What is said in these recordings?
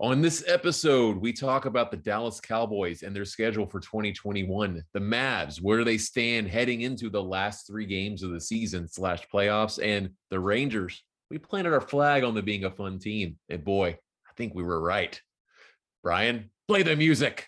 On this episode, we talk about the Dallas Cowboys and their schedule for 2021, the Mavs, where they stand heading into the last three games of the season slash playoffs, and the Rangers. We planted our flag on them being a fun team. And boy, I think we were right. Brian, play the music.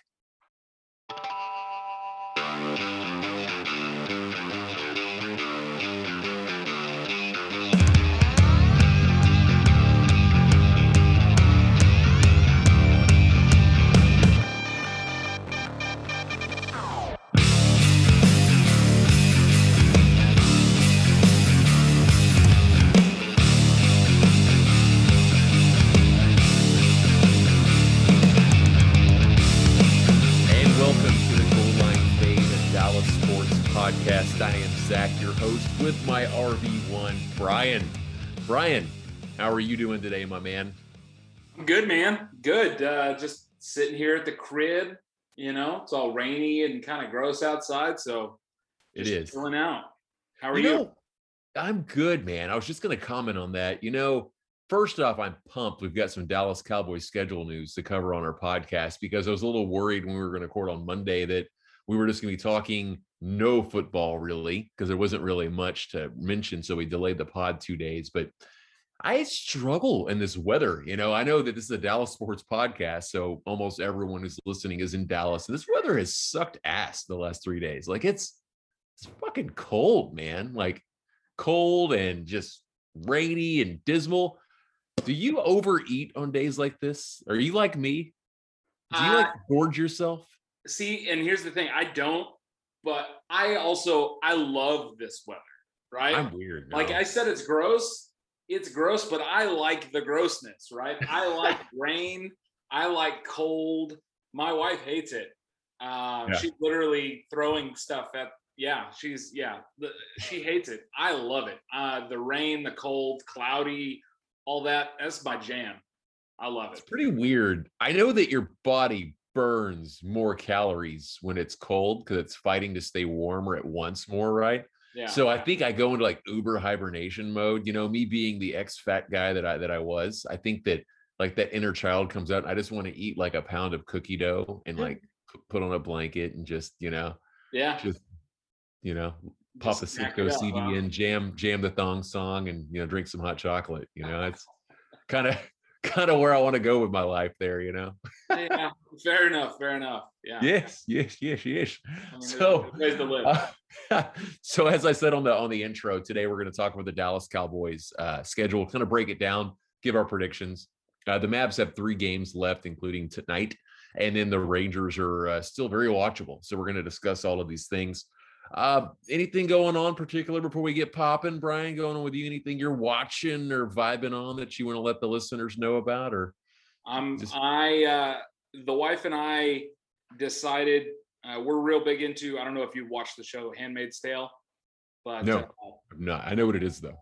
Brian. Brian, how are you doing today, my man? Good man, good. Uh, just sitting here at the crib. You know, it's all rainy and kind of gross outside, so it is chilling out. How are You you? know, I'm good, man. I was just going to comment on that. You know, first off, I'm pumped. We've got some Dallas Cowboys schedule news to cover on our podcast because I was a little worried when we were going to record on Monday that we were just going to be talking no football really because there wasn't really much to mention. So we delayed the pod two days. But I struggle in this weather. You know, I know that this is a Dallas sports podcast, so almost everyone who's listening is in Dallas. And this weather has sucked ass the last three days. Like it's it's fucking cold, man. Like cold and just rainy and dismal. Do you overeat on days like this? Are you like me? Do you like Uh, gorge yourself? See, and here's the thing: I don't, but I also I love this weather. Right? I'm weird. like. I said, it's gross. It's gross, but I like the grossness. Right? I like rain. I like cold. My wife hates it. Uh, Yeah. She's literally throwing stuff at. Yeah, she's yeah. The, she hates it. I love it. Uh, the rain, the cold, cloudy, all that. That's my jam. I love it. It's it. pretty weird. I know that your body burns more calories when it's cold because it's fighting to stay warmer at once more, right? Yeah. So I think I go into like uber hibernation mode. You know, me being the ex fat guy that I that I was. I think that like that inner child comes out. And I just want to eat like a pound of cookie dough and like put on a blanket and just you know yeah. just you know pop a Just snack Sisqo CD in, jam jam the thong song, and you know drink some hot chocolate. You know, it's kind of kind of where I want to go with my life there. You know. yeah. Fair enough. Fair enough. Yeah. Yes, yes, yes, yes. I mean, So, there's ways to. Uh, so as I said on the on the intro, today we're going to talk about the Dallas Cowboys uh, schedule, kind of break it down, give our predictions. Uh, the Mavs have three games left, including tonight, and then the Rangers are uh, still very watchable. So we're going to discuss all of these things. Uh, anything going on particular before we get popping, Brian? Going on with you? Anything you're watching or vibing on that you want to let the listeners know about? Or Um, Just- I, uh, the wife and I decided uh, we're real big into. I don't know if you watched the show *Handmaid's Tale*, but No. uh, no, I know what it is though.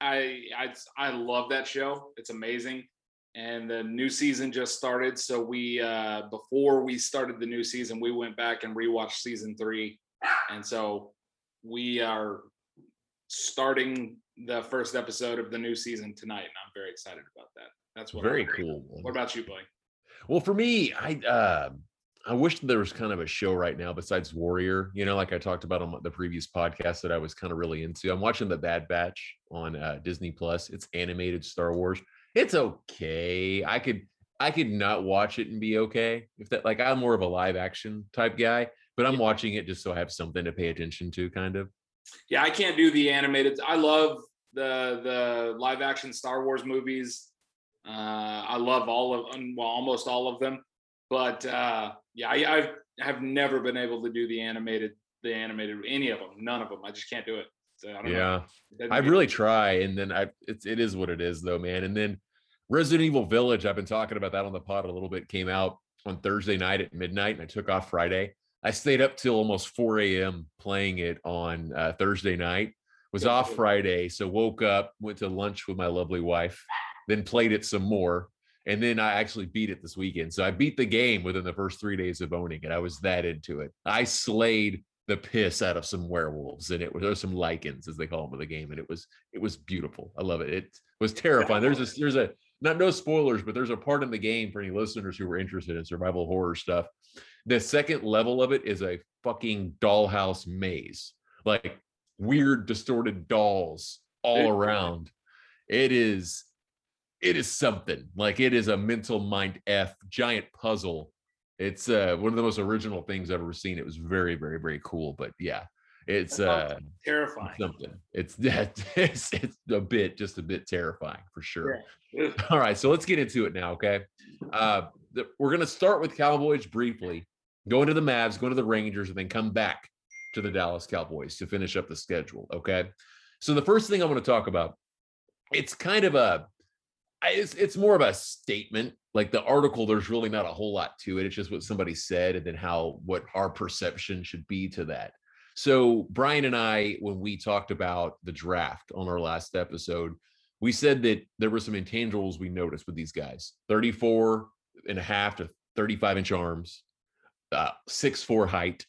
I, I I love that show. It's amazing, and the new season just started. So we, uh, before we started the new season, we went back and rewatched season three, and so we are starting the first episode of the new season tonight, and I'm very excited about that. That's what. I'm Very cool. What about you, buddy? Well, for me, I uh, I wish there was kind of a show right now besides Warrior. You know, like I talked about on the previous podcast that I was kind of really into. I'm watching The Bad Batch on uh, Disney Plus. It's animated Star Wars. It's okay. I could I could not watch it and be okay if that. Like I'm more of a live action type guy, but I'm watching it just so I have something to pay attention to, kind of. Yeah, I can't do the animated. I love the the live action Star Wars movies. Uh, I love all of well, almost all of them. But uh, yeah, I, I've have never been able to do the animated the animated any of them. None of them. I just can't do it. So I don't. Yeah. I really try, and then I it's it is what it is though, man. And then Resident Evil Village, I've been talking about that on the pod a little bit. Came out on Thursday night at midnight, and I took off Friday. I stayed up till almost 4 a.m. playing it on uh, Thursday night. Was off. Friday, so woke up, went to lunch with my lovely wife, then played it some more, and then I actually beat it this weekend. So I beat the game within the first three days of owning it. I was that into it. I slayed the piss out of some werewolves, and it was there some lycans as they call them in the game, and it was it was beautiful. I love it. It was terrifying. There's a there's a not no spoilers, but there's a part in the game for any listeners who were interested in survival horror stuff. The second level of it is a fucking dollhouse maze, like weird distorted dolls all around. It is, it is something like it is a mental mind f giant puzzle. It's uh, one of the most original things I've ever seen. It was very, very, very cool. But yeah, it's uh terrifying. Something. It's that it's, it's a bit, just a bit terrifying for sure. Yeah. All right, so let's get into it now. Okay, uh, the, we're gonna start with Cowboys briefly, go into the Mavs, go into the Rangers, and then come back to the Dallas Cowboys to finish up the schedule. Okay, so the first thing I want to talk about, it's kind of a, it's it's more of a statement. Like the article, there's really not a whole lot to it. It's just what somebody said, and then how what our perception should be to that. So, Brian and I, when we talked about the draft on our last episode, we said that there were some intangibles we noticed with these guys 34 and a half to 35 inch arms, uh, six four height,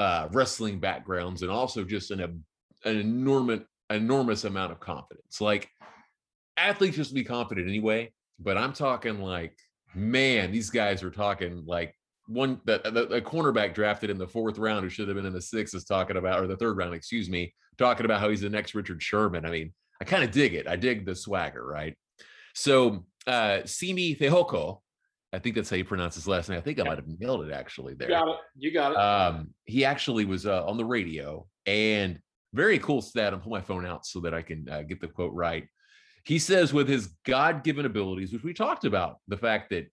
uh, wrestling backgrounds, and also just an, an enormous, enormous amount of confidence. Like athletes just be confident anyway, but I'm talking like, man, these guys are talking like one that the, cornerback drafted in the fourth round who should have been in the sixth is talking about, or the third round, excuse me, talking about how he's the next Richard Sherman. I mean, I kind of dig it. I dig the swagger, right? So uh Simi Fehoko, I think that's how you pronounce his last name. I think I might have nailed it actually there. You got it. You got it. Um, he actually was uh, on the radio and very cool stat. I'm pulling my phone out so that I can uh, get the quote right. He says, with his God given abilities, which we talked about, the fact that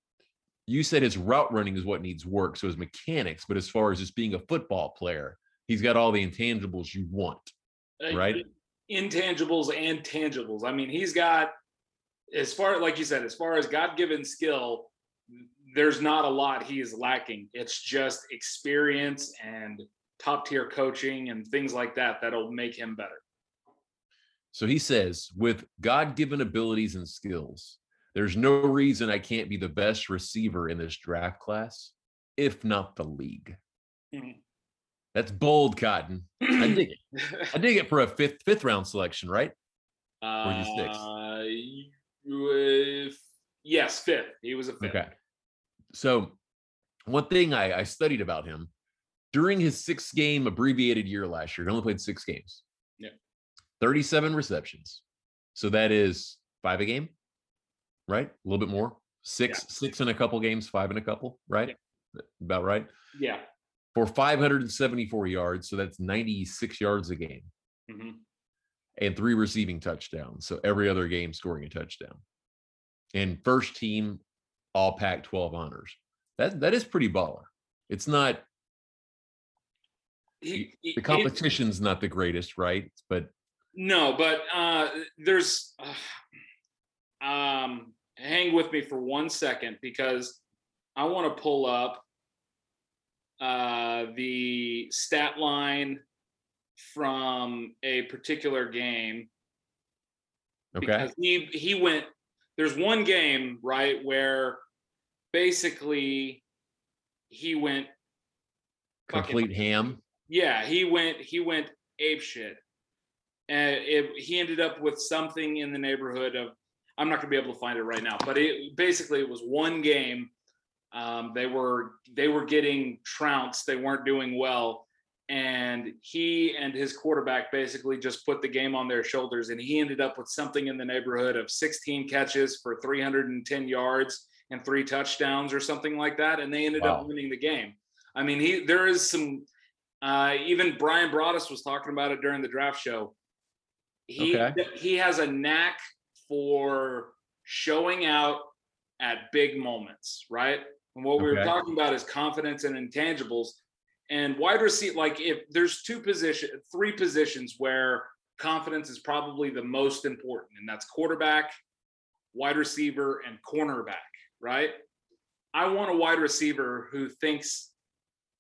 you said his route running is what needs work, so his mechanics. But as far as just being a football player, he's got all the intangibles you want, Uh, right? Intangibles and tangibles. I mean, he's got as far like you said, as far as God-given skill, there's not a lot he is lacking. It's just experience and top-tier coaching and things like that that'll make him better. So he says, with God given abilities and skills, there's no reason I can't be the best receiver in this draft class, if not the league. Mhm. That's bold, Cotton. I dig it. I dig it for a fifth fifth round selection, right? Or sixth? Uh, you- uh, yes, fifth. He was a fifth. Okay. So, one thing I, I studied about him during his six game abbreviated year last year, he only played six games. Yeah. 37 receptions. So that is five a game, right? A little bit more. Six, six in a couple games, five in a couple, right? About right. Yeah. For 574 yards. So that's 96 yards a game hmm and three receiving touchdowns. So every other game scoring a touchdown. And first team all Pac 12 honors. That that is pretty baller. It's not he- the competition's not the greatest, right? But No, but uh, there's. Uh, um, hang with me for one second because I want to pull up uh, the stat line from a particular game okay. because he he went. There's one game right where basically he went fucking- Complete ham. yeah, he went he went ape shit. And it, he ended up with something in the neighborhood of I'm not gonna be able to find it right now, but it basically it was one game. Um, they were they were getting trounced, they weren't doing well, and he and his quarterback basically just put the game on their shoulders, and he ended up with something in the neighborhood of 16 catches for 310 yards and three touchdowns or something like that, and they ended Wow. up winning the game. I mean, he there is some uh, even Bryan Broaddus was talking about it during the draft show. He Okay. he has a knack for showing out at big moments, right? And what we were talking about is confidence and intangibles. And wide receiver, like if there's two position, three positions where confidence is probably the most important, and that's quarterback, wide receiver, and cornerback, right? I want a wide receiver who thinks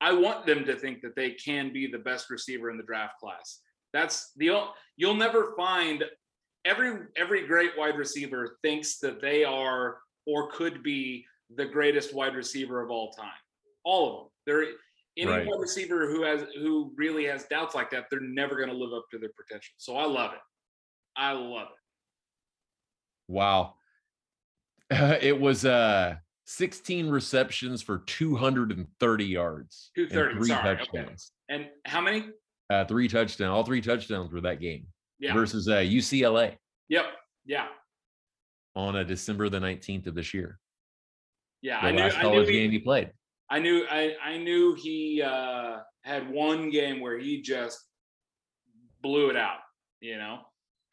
I want them to think that they can be the best receiver in the draft class. That's the you'll never find every every great wide receiver thinks that they are or could be the greatest wide receiver of all time. All of them. There any Right. wide receiver who has who really has doubts like that, they're never going to live up to their potential. So I love it. I love it. Wow. Uh, it was uh 16 receptions for 230 yards. and 230, three sorry, okay. And how many? Uh, three touchdowns. All three touchdowns were that game Yeah. versus uh, UCLA Yep. Yeah. on a December the 19th of this year. Yeah. The I knew. last I knew college he, game he played. I knew I, I knew he uh, had one game where he just blew it out, you know.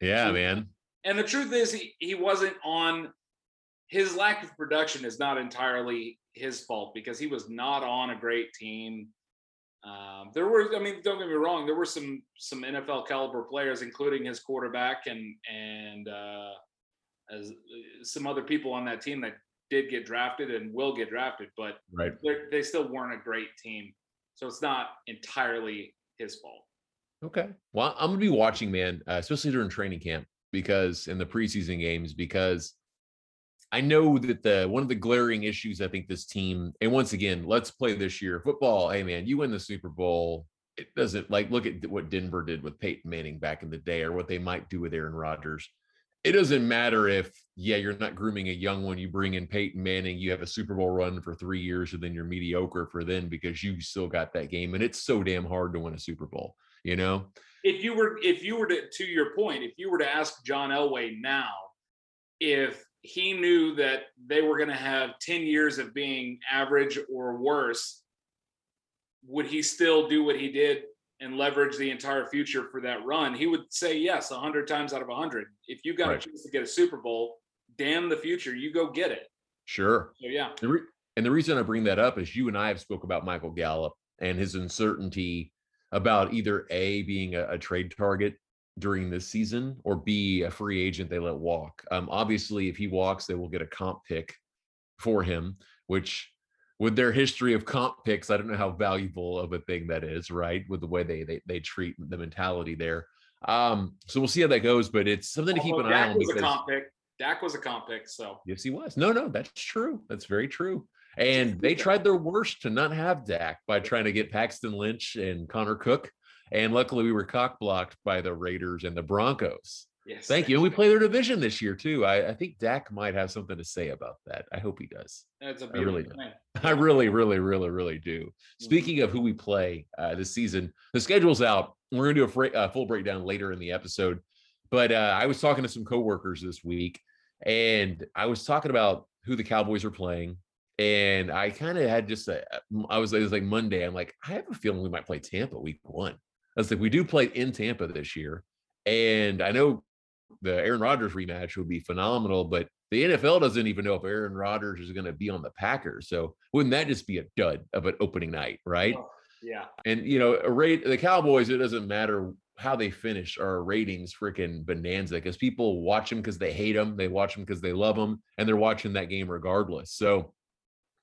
Yeah, So- man. And the truth is he, he wasn't on his lack of production is not entirely his fault because he was not on a great team. Um, there were, I mean, don't get me wrong, there were some some NFL caliber players, including his quarterback and and uh, as some other people on that team that did get drafted and will get drafted, but Right. they still weren't a great team. So it's not entirely his fault. Okay. Well, I'm gonna be watching, man, uh, especially during training camp because in the preseason games, because I know that the one of the glaring issues I think this team, and once again, let's play this year football. Hey, man, you win the Super Bowl. It doesn't like look at what Denver did with Peyton Manning back in the day, or what they might do with Aaron Rodgers. It doesn't matter if, yeah, you're not grooming a young one. You bring in Peyton Manning, you have a Super Bowl run for three years, and then you're mediocre for then because you still got that game. And it's so damn hard to win a Super Bowl, you know? if you were if you were to to your point if you were to ask john elway now if he knew that they were going to have 10 years of being average or worse would he still do what he did and leverage the entire future for that run he would say yes 100 times out of 100 if you got Right. a chance to get a super bowl damn the future you go get it Sure. so yeah The re- and the reason I bring that up is you and I have spoke about Michael Gallup and his uncertainty about either A being a, a trade target during this season or be a free agent they let walk. Um, obviously, if he walks, they will get a comp pick for him, which with their history of comp picks, I don't know how valuable of a thing that is, right? With the way they they, they treat the mentality there. Um, so we'll see how that goes, but it's something to keep Although an eye on was a comp pick Dak was a comp pick so Yes, he was. No, no, that's true. That's very true. And they tried their worst to not have Dak by trying to get Paxton Lynch and Connor Cook. And luckily, we were cock blocked by the Raiders and the Broncos. yes Thank you. And we play their division this year, too. I, I think Dak might have something to say about that. I hope he does. that's a I really beautiful thing I really, really, really, really do. Speaking of who we play uh, this season, the schedule's out. We're going to do a fre- uh, full breakdown later in the episode. But uh, I was talking to some coworkers this week, and I was talking about who the Cowboys are playing. And I kind of had just a, I was, it was like Monday. I'm like, I have a feeling we might play Tampa week one. Was like, we do play in Tampa this year. And I know the Aaron Rodgers rematch would be phenomenal, but the NFL doesn't even know if Aaron Rodgers is going to be on the Packers. So wouldn't that just be a dud of an opening night, right? Oh, yeah And you know, a rate the Cowboys, it doesn't matter how they finish our ratings freaking bonanza because people watch them because they hate them, they watch them because they love them, and they're watching that game regardless. So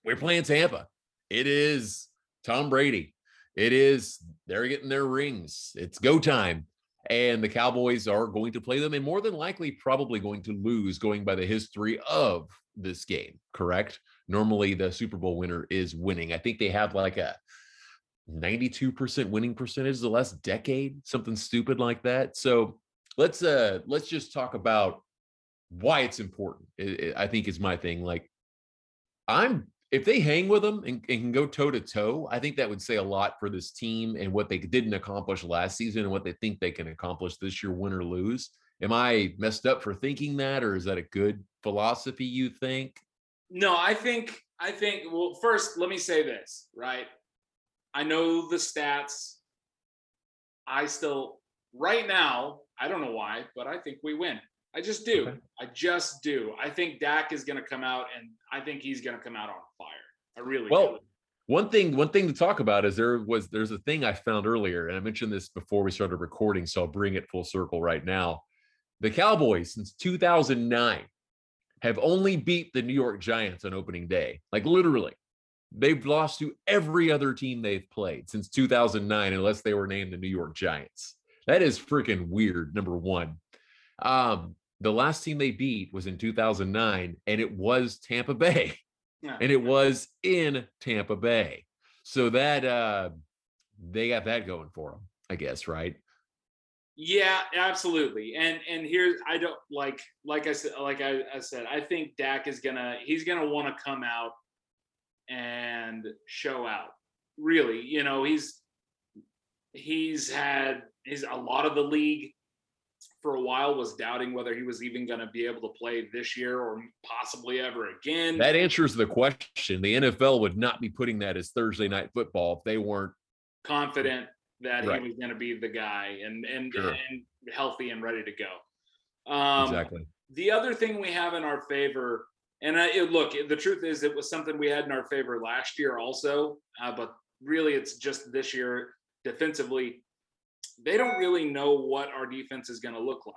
we're playing Tampa. It is Tom Brady. It is they're getting their rings. It's go time. And the Cowboys are going to play them and more than likely probably going to lose going by the history of this game, correct? Normally the Super Bowl winner is winning. I think they have like a 92% winning percentage the last decade, something stupid like that. So let's uh let's just talk about why it's important. It- it- I think is my thing. Like I'm if they hang with them and, and can go toe to toe, I think that would say a lot for this team and what they didn't accomplish last season and what they think they can accomplish this year, win or lose. Am I messed up for thinking that, or is that a good philosophy you think? No, I think I think well first let me say this, right? I know the stats. I still right now, I don't know why, but I think we win. I just do. Okay. I just do. I think Dak is going to come out and I think he's going to come out on fire. I really Well, do. One thing, one thing to talk about is there was there's a thing I found earlier, and I mentioned this before we started recording, so I'll bring it full circle right now. The Cowboys since 2009 have only beat the New York Giants on opening day, like literally. They've lost to every other team they've played since 2009, unless they were named the New York Giants. That is freaking weird. Number one, um, the last team they beat was in 2009, and it was Tampa Bay Yeah. and it was in Tampa Bay. So that uh they got that going for them, I guess, right? Yeah, absolutely. And and here's I don't like like I said like I, I said I think Dak is gonna he's gonna want to come out and show out. Really, you know he's he's had he's a lot of the league for a while was doubting whether he was even going to be able to play this year or possibly ever again. That answers the question. The NFL would not be putting that as Thursday night football if they weren't confident that right. he was going to be the guy and and, sure. and healthy and ready to go. Um, exactly. The other thing we have in our favor, and I, it, look, the truth is, it was something we had in our favor last year also, uh, but really, it's just this year defensively. They don't really know what our defense is going to look like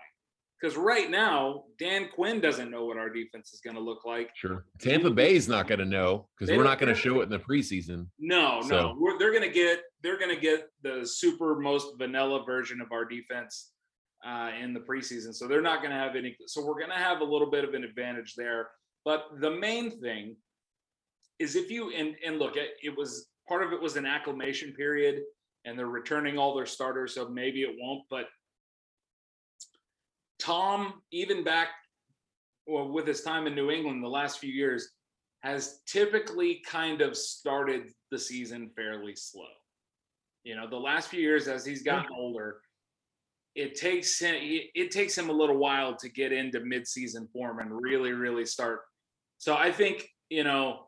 because right now Dan Quinn doesn't know what our defense is going to look like. Sure, Tampa Bay is not going to know because we're not going to show it in the preseason. No, so. no, they're going to get they're going to get the super most vanilla version of our defense uh, in the preseason, so they're not going to have any. So we're going to have a little bit of an advantage there. But the main thing is if you and and look, it, it was part of it was an acclimation period, and they're returning all their starters, so maybe it won't, but Tom, even back well, with his time in New England the last few years, has typically kind of started the season fairly slow. You know, the last few years as he's gotten older, it takes him it takes him a little while to get into midseason form and really really start. So I think, you know,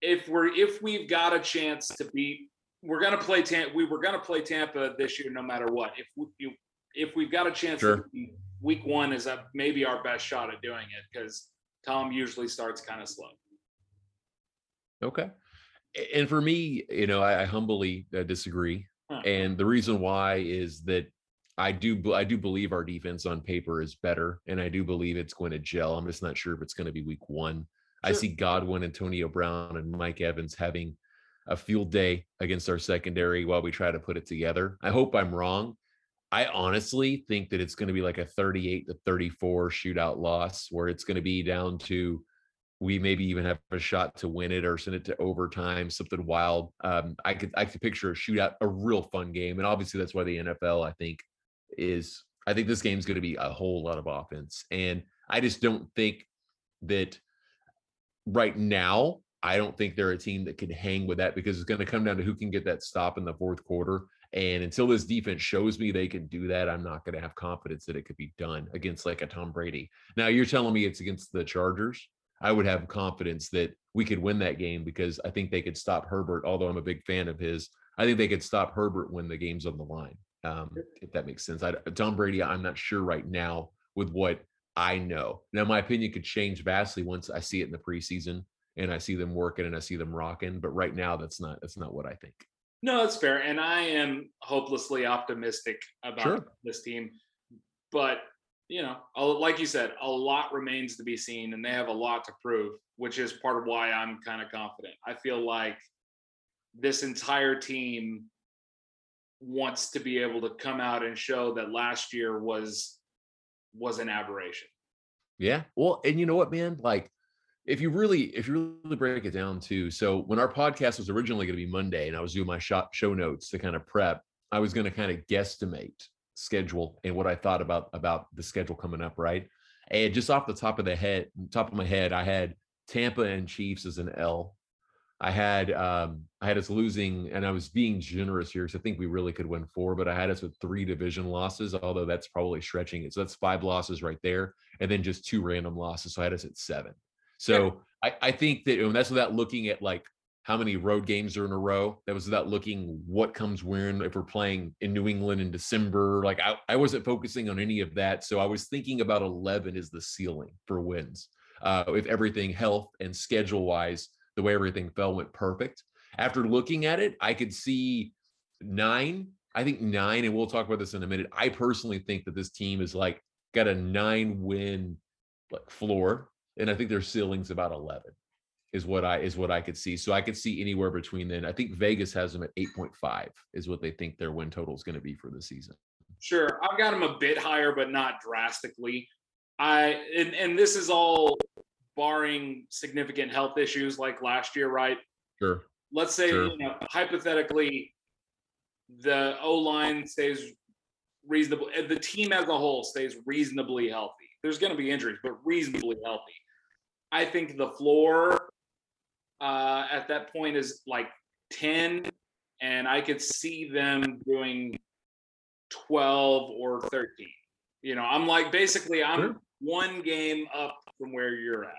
if we're if we've got a chance to beat we're going to play Tampa we were going to play Tampa this year no matter what. If we, if we've got a chance sure. week one is a, maybe our best shot at doing it because Tom usually starts kind of slow. Okay. And for me, you know, I, I humbly uh, disagree. Huh. And the reason why is that I do I do believe our defense on paper is better, and I do believe it's going to gel. I'm just not sure if it's going to be week one. Sure. I see Godwin, Antonio Brown, and Mike Evans having a field day against our secondary while we try to put it together. I hope I'm wrong, I honestly think that it's going to be like a 38 to 34 shootout loss where it's going to be down to we maybe even have a shot to win it or send it to overtime, something wild. Um, I could I could picture a shootout, a real fun game, and obviously that's why the NFL I think is I think this game's going to be a whole lot of offense, and I just don't think that right now. I don't think they're a team that could hang with that because it's going to come down to who can get that stop in the fourth quarter. And until this defense shows me they can do that, I'm not going to have confidence that it could be done against like a Tom Brady. Now you're telling me it's against the Chargers. I would have confidence that we could win that game because I think they could stop Herbert. Although I'm a big fan of his, I think they could stop Herbert when the game's on the line. Um, if that makes sense. I, Tom Brady, I'm not sure right now with what I know. Now my opinion could change vastly once I see it in the preseason and I see them working and I see them rocking. But right now, that's not that's not what I think. No, that's fair. And I am hopelessly optimistic about sure. this team. But, you know, like you said, a lot remains to be seen and they have a lot to prove, which is part of why I'm kind of confident. I feel like this entire team wants to be able to come out and show that last year was was an aberration. Yeah. Well, and you know what, man? Like if you really if you really break it down to so when our podcast was originally going to be monday and i was doing my shop show notes to kind of prep i was going to kind of guesstimate schedule and what i thought about about the schedule coming up right? And just off the top of the head top of my head i had tampa and chiefs as an l. I had um i had us losing and i was being generous here because i think we really could win four but i had us with three division losses although that's probably stretching it. So that's five losses right there and then just two random losses so i had us at seven so yeah. I, I think that and that's without looking at like how many road games are in a row. That was without looking what comes when if we're playing in New England in December. Like I, I wasn't focusing on any of that. So I was thinking about 11 is the ceiling for wins. Uh, if everything health and schedule wise, the way everything fell went perfect. After looking at it, I could see nine. I think nine, and we'll talk about this in a minute. I personally think that this team is like got a nine win like floor and I think their ceiling's about 11 is what I is what I could see. So I could see anywhere between then. I think Vegas has them at 8.5 is what they think their win total is going to be for the season. Sure. I've got them a bit higher, but not drastically. I and, and this is all barring significant health issues like last year, right? Sure. Let's say sure. You know, hypothetically the O line stays reasonable. Eh, the team as a whole stays reasonably healthy. There's going to be injuries, but reasonably healthy. I think the floor uh, at that point is like 10, and I could see them doing 12 or 13. You know, I'm like basically I'm sure. one game up from where you're at.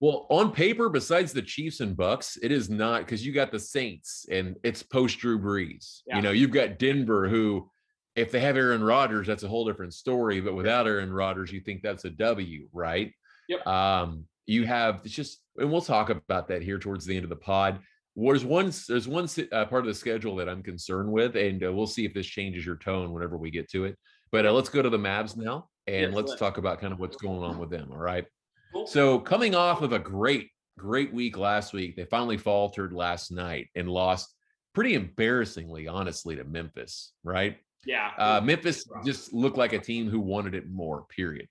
Well, on paper, besides the Chiefs and Bucks, it is not because you got the Saints and it's post Drew Brees. Yeah. You know, you've got Denver, who, if they have Aaron Rodgers, that's a whole different story. But without Aaron Rodgers, you think that's a W, right? Yep. Um, you have it's just, and we'll talk about that here towards the end of the pod. There's one, there's one uh, part of the schedule that I'm concerned with, and uh, we'll see if this changes your tone whenever we get to it. But uh, let's go to the Mavs now, and yes, let's talk about kind of what's going on with them. All right. So coming off of a great, great week last week, they finally faltered last night and lost pretty embarrassingly, honestly, to Memphis. Right? Yeah. Uh, Memphis just looked like a team who wanted it more. Period.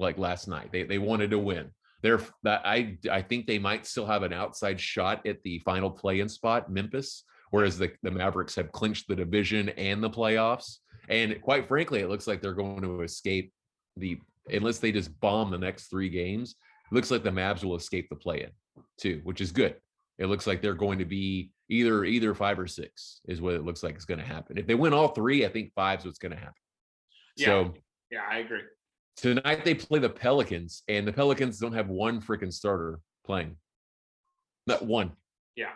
Like last night, they they wanted to win. They're I I think they might still have an outside shot at the final play-in spot, Memphis. Whereas the, the Mavericks have clinched the division and the playoffs. And quite frankly, it looks like they're going to escape the unless they just bomb the next three games, it looks like the Mavs will escape the play-in too, which is good. It looks like they're going to be either either five or six is what it looks like is going to happen. If they win all three, I think five's what's going to happen. Yeah. So yeah, I agree. Tonight they play the Pelicans, and the Pelicans don't have one freaking starter playing. Not one. Yeah.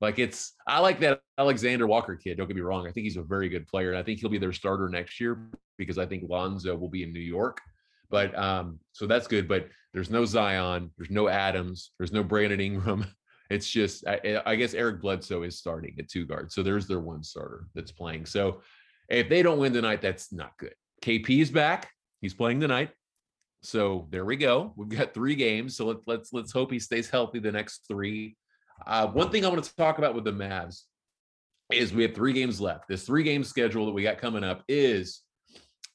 Like it's I like that Alexander Walker kid. Don't get me wrong. I think he's a very good player. And I think he'll be their starter next year because I think Lonzo will be in New York. But um, so that's good. But there's no Zion, there's no Adams, there's no Brandon Ingram. It's just I, I guess Eric Bledsoe is starting at two guard. So there's their one starter that's playing. So if they don't win tonight, that's not good. KP is back. He's playing tonight. So there we go. We've got three games. So let, let's let's hope he stays healthy the next three. Uh, one thing I want to talk about with the Mavs is we have three games left. This three game schedule that we got coming up is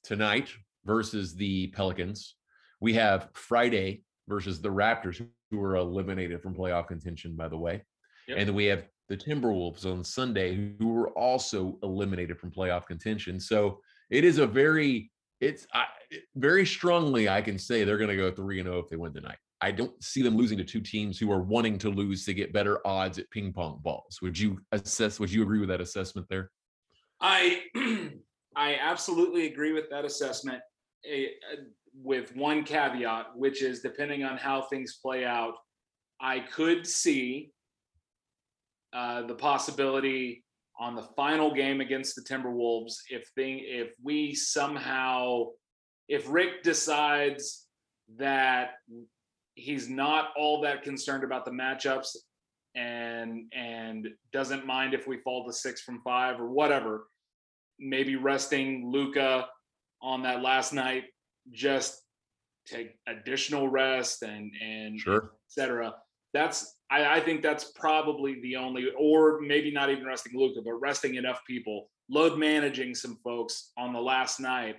tonight versus the Pelicans. We have Friday versus the Raptors, who were eliminated from playoff contention, by the way. Yep. And then we have the Timberwolves on Sunday, who were also eliminated from playoff contention. So it is a very, it's I, very strongly, I can say they're going to go 3 and 0 if they win tonight. I don't see them losing to two teams who are wanting to lose to get better odds at ping pong balls. Would you assess, would you agree with that assessment there? I, I absolutely agree with that assessment a, a, with one caveat, which is depending on how things play out, I could see uh, the possibility on the final game against the Timberwolves if thing if we somehow if Rick decides that he's not all that concerned about the matchups and and doesn't mind if we fall to six from five or whatever, maybe resting Luka on that last night, just take additional rest and and sure. etc. That's I, I think that's probably the only, or maybe not even resting Luka, but resting enough people, load managing some folks on the last night.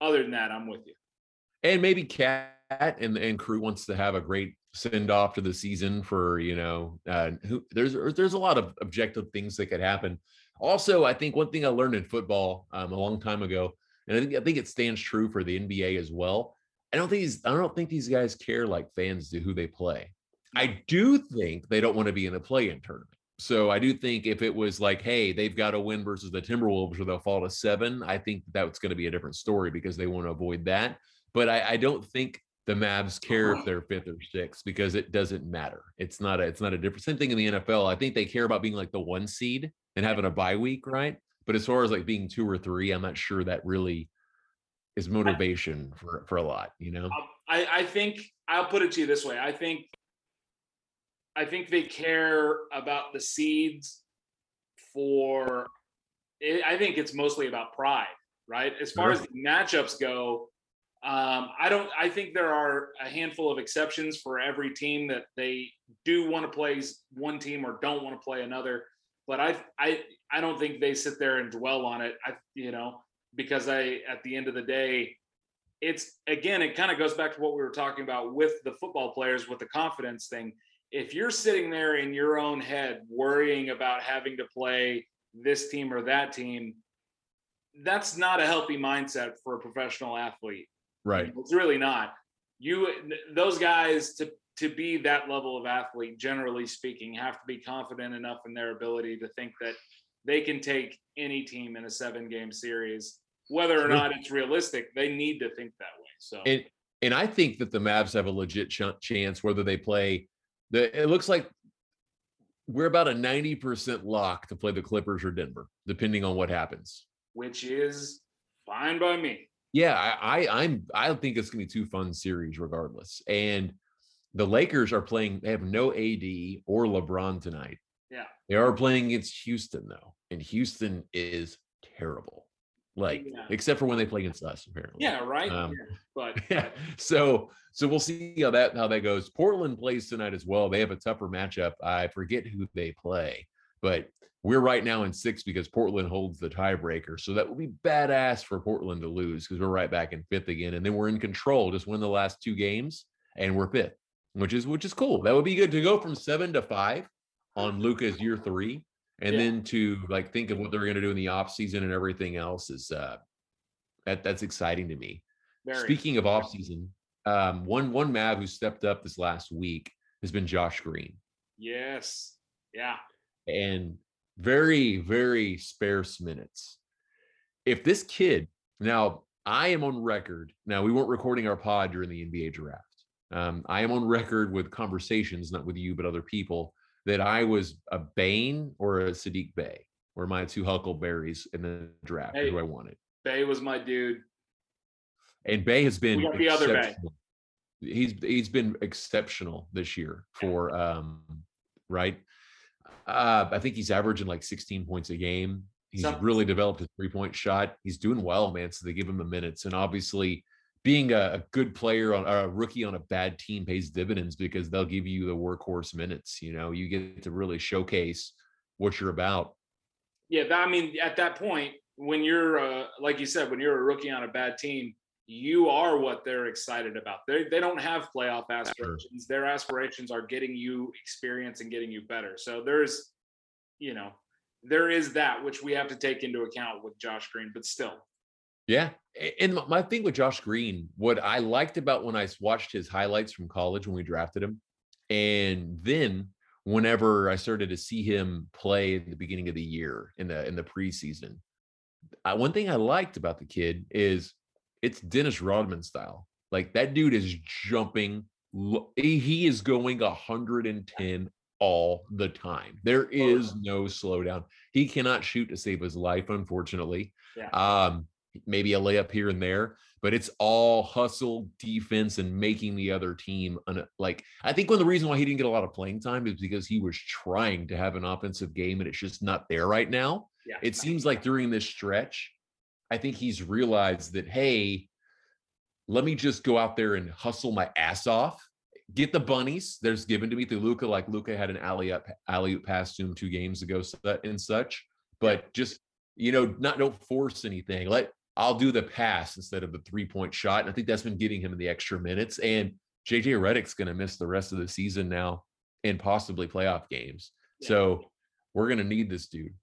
Other than that, I'm with you. And maybe Cat and and crew wants to have a great send off to the season for you know uh, who, there's there's a lot of objective things that could happen. Also, I think one thing I learned in football um, a long time ago and I think I think it stands true for the NBA as well. I don't think these I don't think these guys care like fans do who they play. I do think they don't want to be in a play-in tournament. So I do think if it was like, hey, they've got to win versus the Timberwolves or they'll fall to seven, I think that's going to be a different story because they want to avoid that. But I, I don't think the Mavs care if uh-huh. they're fifth or sixth because it doesn't matter. It's not a it's not a different same thing in the NFL. I think they care about being like the one seed and having a bye week, right? But as far as like being two or three, I'm not sure that really is motivation for for a lot. You know, I I think I'll put it to you this way. I think I think they care about the seeds for. I think it's mostly about pride, right? As far as the matchups go, um, I don't. I think there are a handful of exceptions for every team that they do want to play one team or don't want to play another but I I I don't think they sit there and dwell on it. I you know because I at the end of the day, it's again it kind of goes back to what we were talking about with the football players with the confidence thing. If you're sitting there in your own head worrying about having to play this team or that team, that's not a healthy mindset for a professional athlete. Right. It's really not. You those guys to to be that level of athlete, generally speaking, have to be confident enough in their ability to think that they can take any team in a seven game series, whether or not it's realistic. They need to think that way. So and and I think that the Mavs have a legit ch- chance whether they play the. It looks like we're about a ninety percent lock to play the Clippers or Denver, depending on what happens. Which is fine by me. Yeah, I, I I'm I think it's gonna be two fun series regardless. And the Lakers are playing, they have no AD or LeBron tonight. Yeah. They are playing against Houston though. And Houston is terrible. Like, Yeah. except for when they play against us, apparently. Yeah, right. Um, Yeah. But Yeah. So so we'll see how that how that goes. Portland plays tonight as well. They have a tougher matchup. I forget who they play, but we're right now in six because Portland holds the tiebreaker. So that would be badass for Portland to lose because we're right back in fifth again. And then we're in control. Just win the last two games and we're fifth, which is which is cool. That would be good to go from seven to five on Luka's year three. And Yeah. then to like think of what they're gonna do in the off season and everything else is uh that that's exciting to me. very Speaking of offseason, um, one one Mav who stepped up this last week has been Josh Green, yes. Yeah. and very very sparse minutes. If this kid now, I am on record. Now we weren't recording our pod during the NBA draft. Um, I am on record with conversations, not with you, but other people, that I was a Bane or a Saddiq Bey, were my two Huckleberries in the draft. Hey. Who I wanted. Bey was my dude. And Bay has been the other Bay. He's he's been exceptional this year for um right. Uh I think he's averaging like 16 points a game. He's really developed his three-point shot. He's doing well, man. So they give him the minutes. And obviously being a, a good player on a rookie on a bad team pays dividends because they'll give you the workhorse minutes. You know, you get to really showcase what you're about. Yeah, I mean, at that point, when you're uh, like you said, when you're a rookie on a bad team, you are what they're excited about. They they don't have playoff aspirations. Their aspirations are getting you experience and getting you better. So there's, you know, there is that which we have to take into account with Josh Green, but still, Yeah. And my- thing with Josh Green, what I liked about when I watched his highlights from college when we drafted him, and then whenever I started to see him play at the beginning of the year in the in the preseason, I, one thing I liked about the kid is it's Dennis Rodman style. Like that dude is jumping. He he is going 110 all the time. There is no slowdown. He cannot shoot to save his life, unfortunately. Yeah. Um, maybe a layup here and there, but it's all hustle, defense, and making the other team un- like. I think one of the reasons why he didn't get a lot of playing time is because he was trying to have an offensive game and it's just not there right now. yeah. It seems like during this stretch, I think he's realized that hey, let me just go out there and hustle my ass off. Get the bunnies. There's given to me through Luka. Like Luka had an alley up, alley oop pass to him two games ago, and such. But just you know, not don't force anything. Let I'll do the pass instead of the three point shot. And I think that's been getting him the extra minutes. And JJ Redick's going to miss the rest of the season now and possibly playoff games. Yeah. So we're going to need this dude.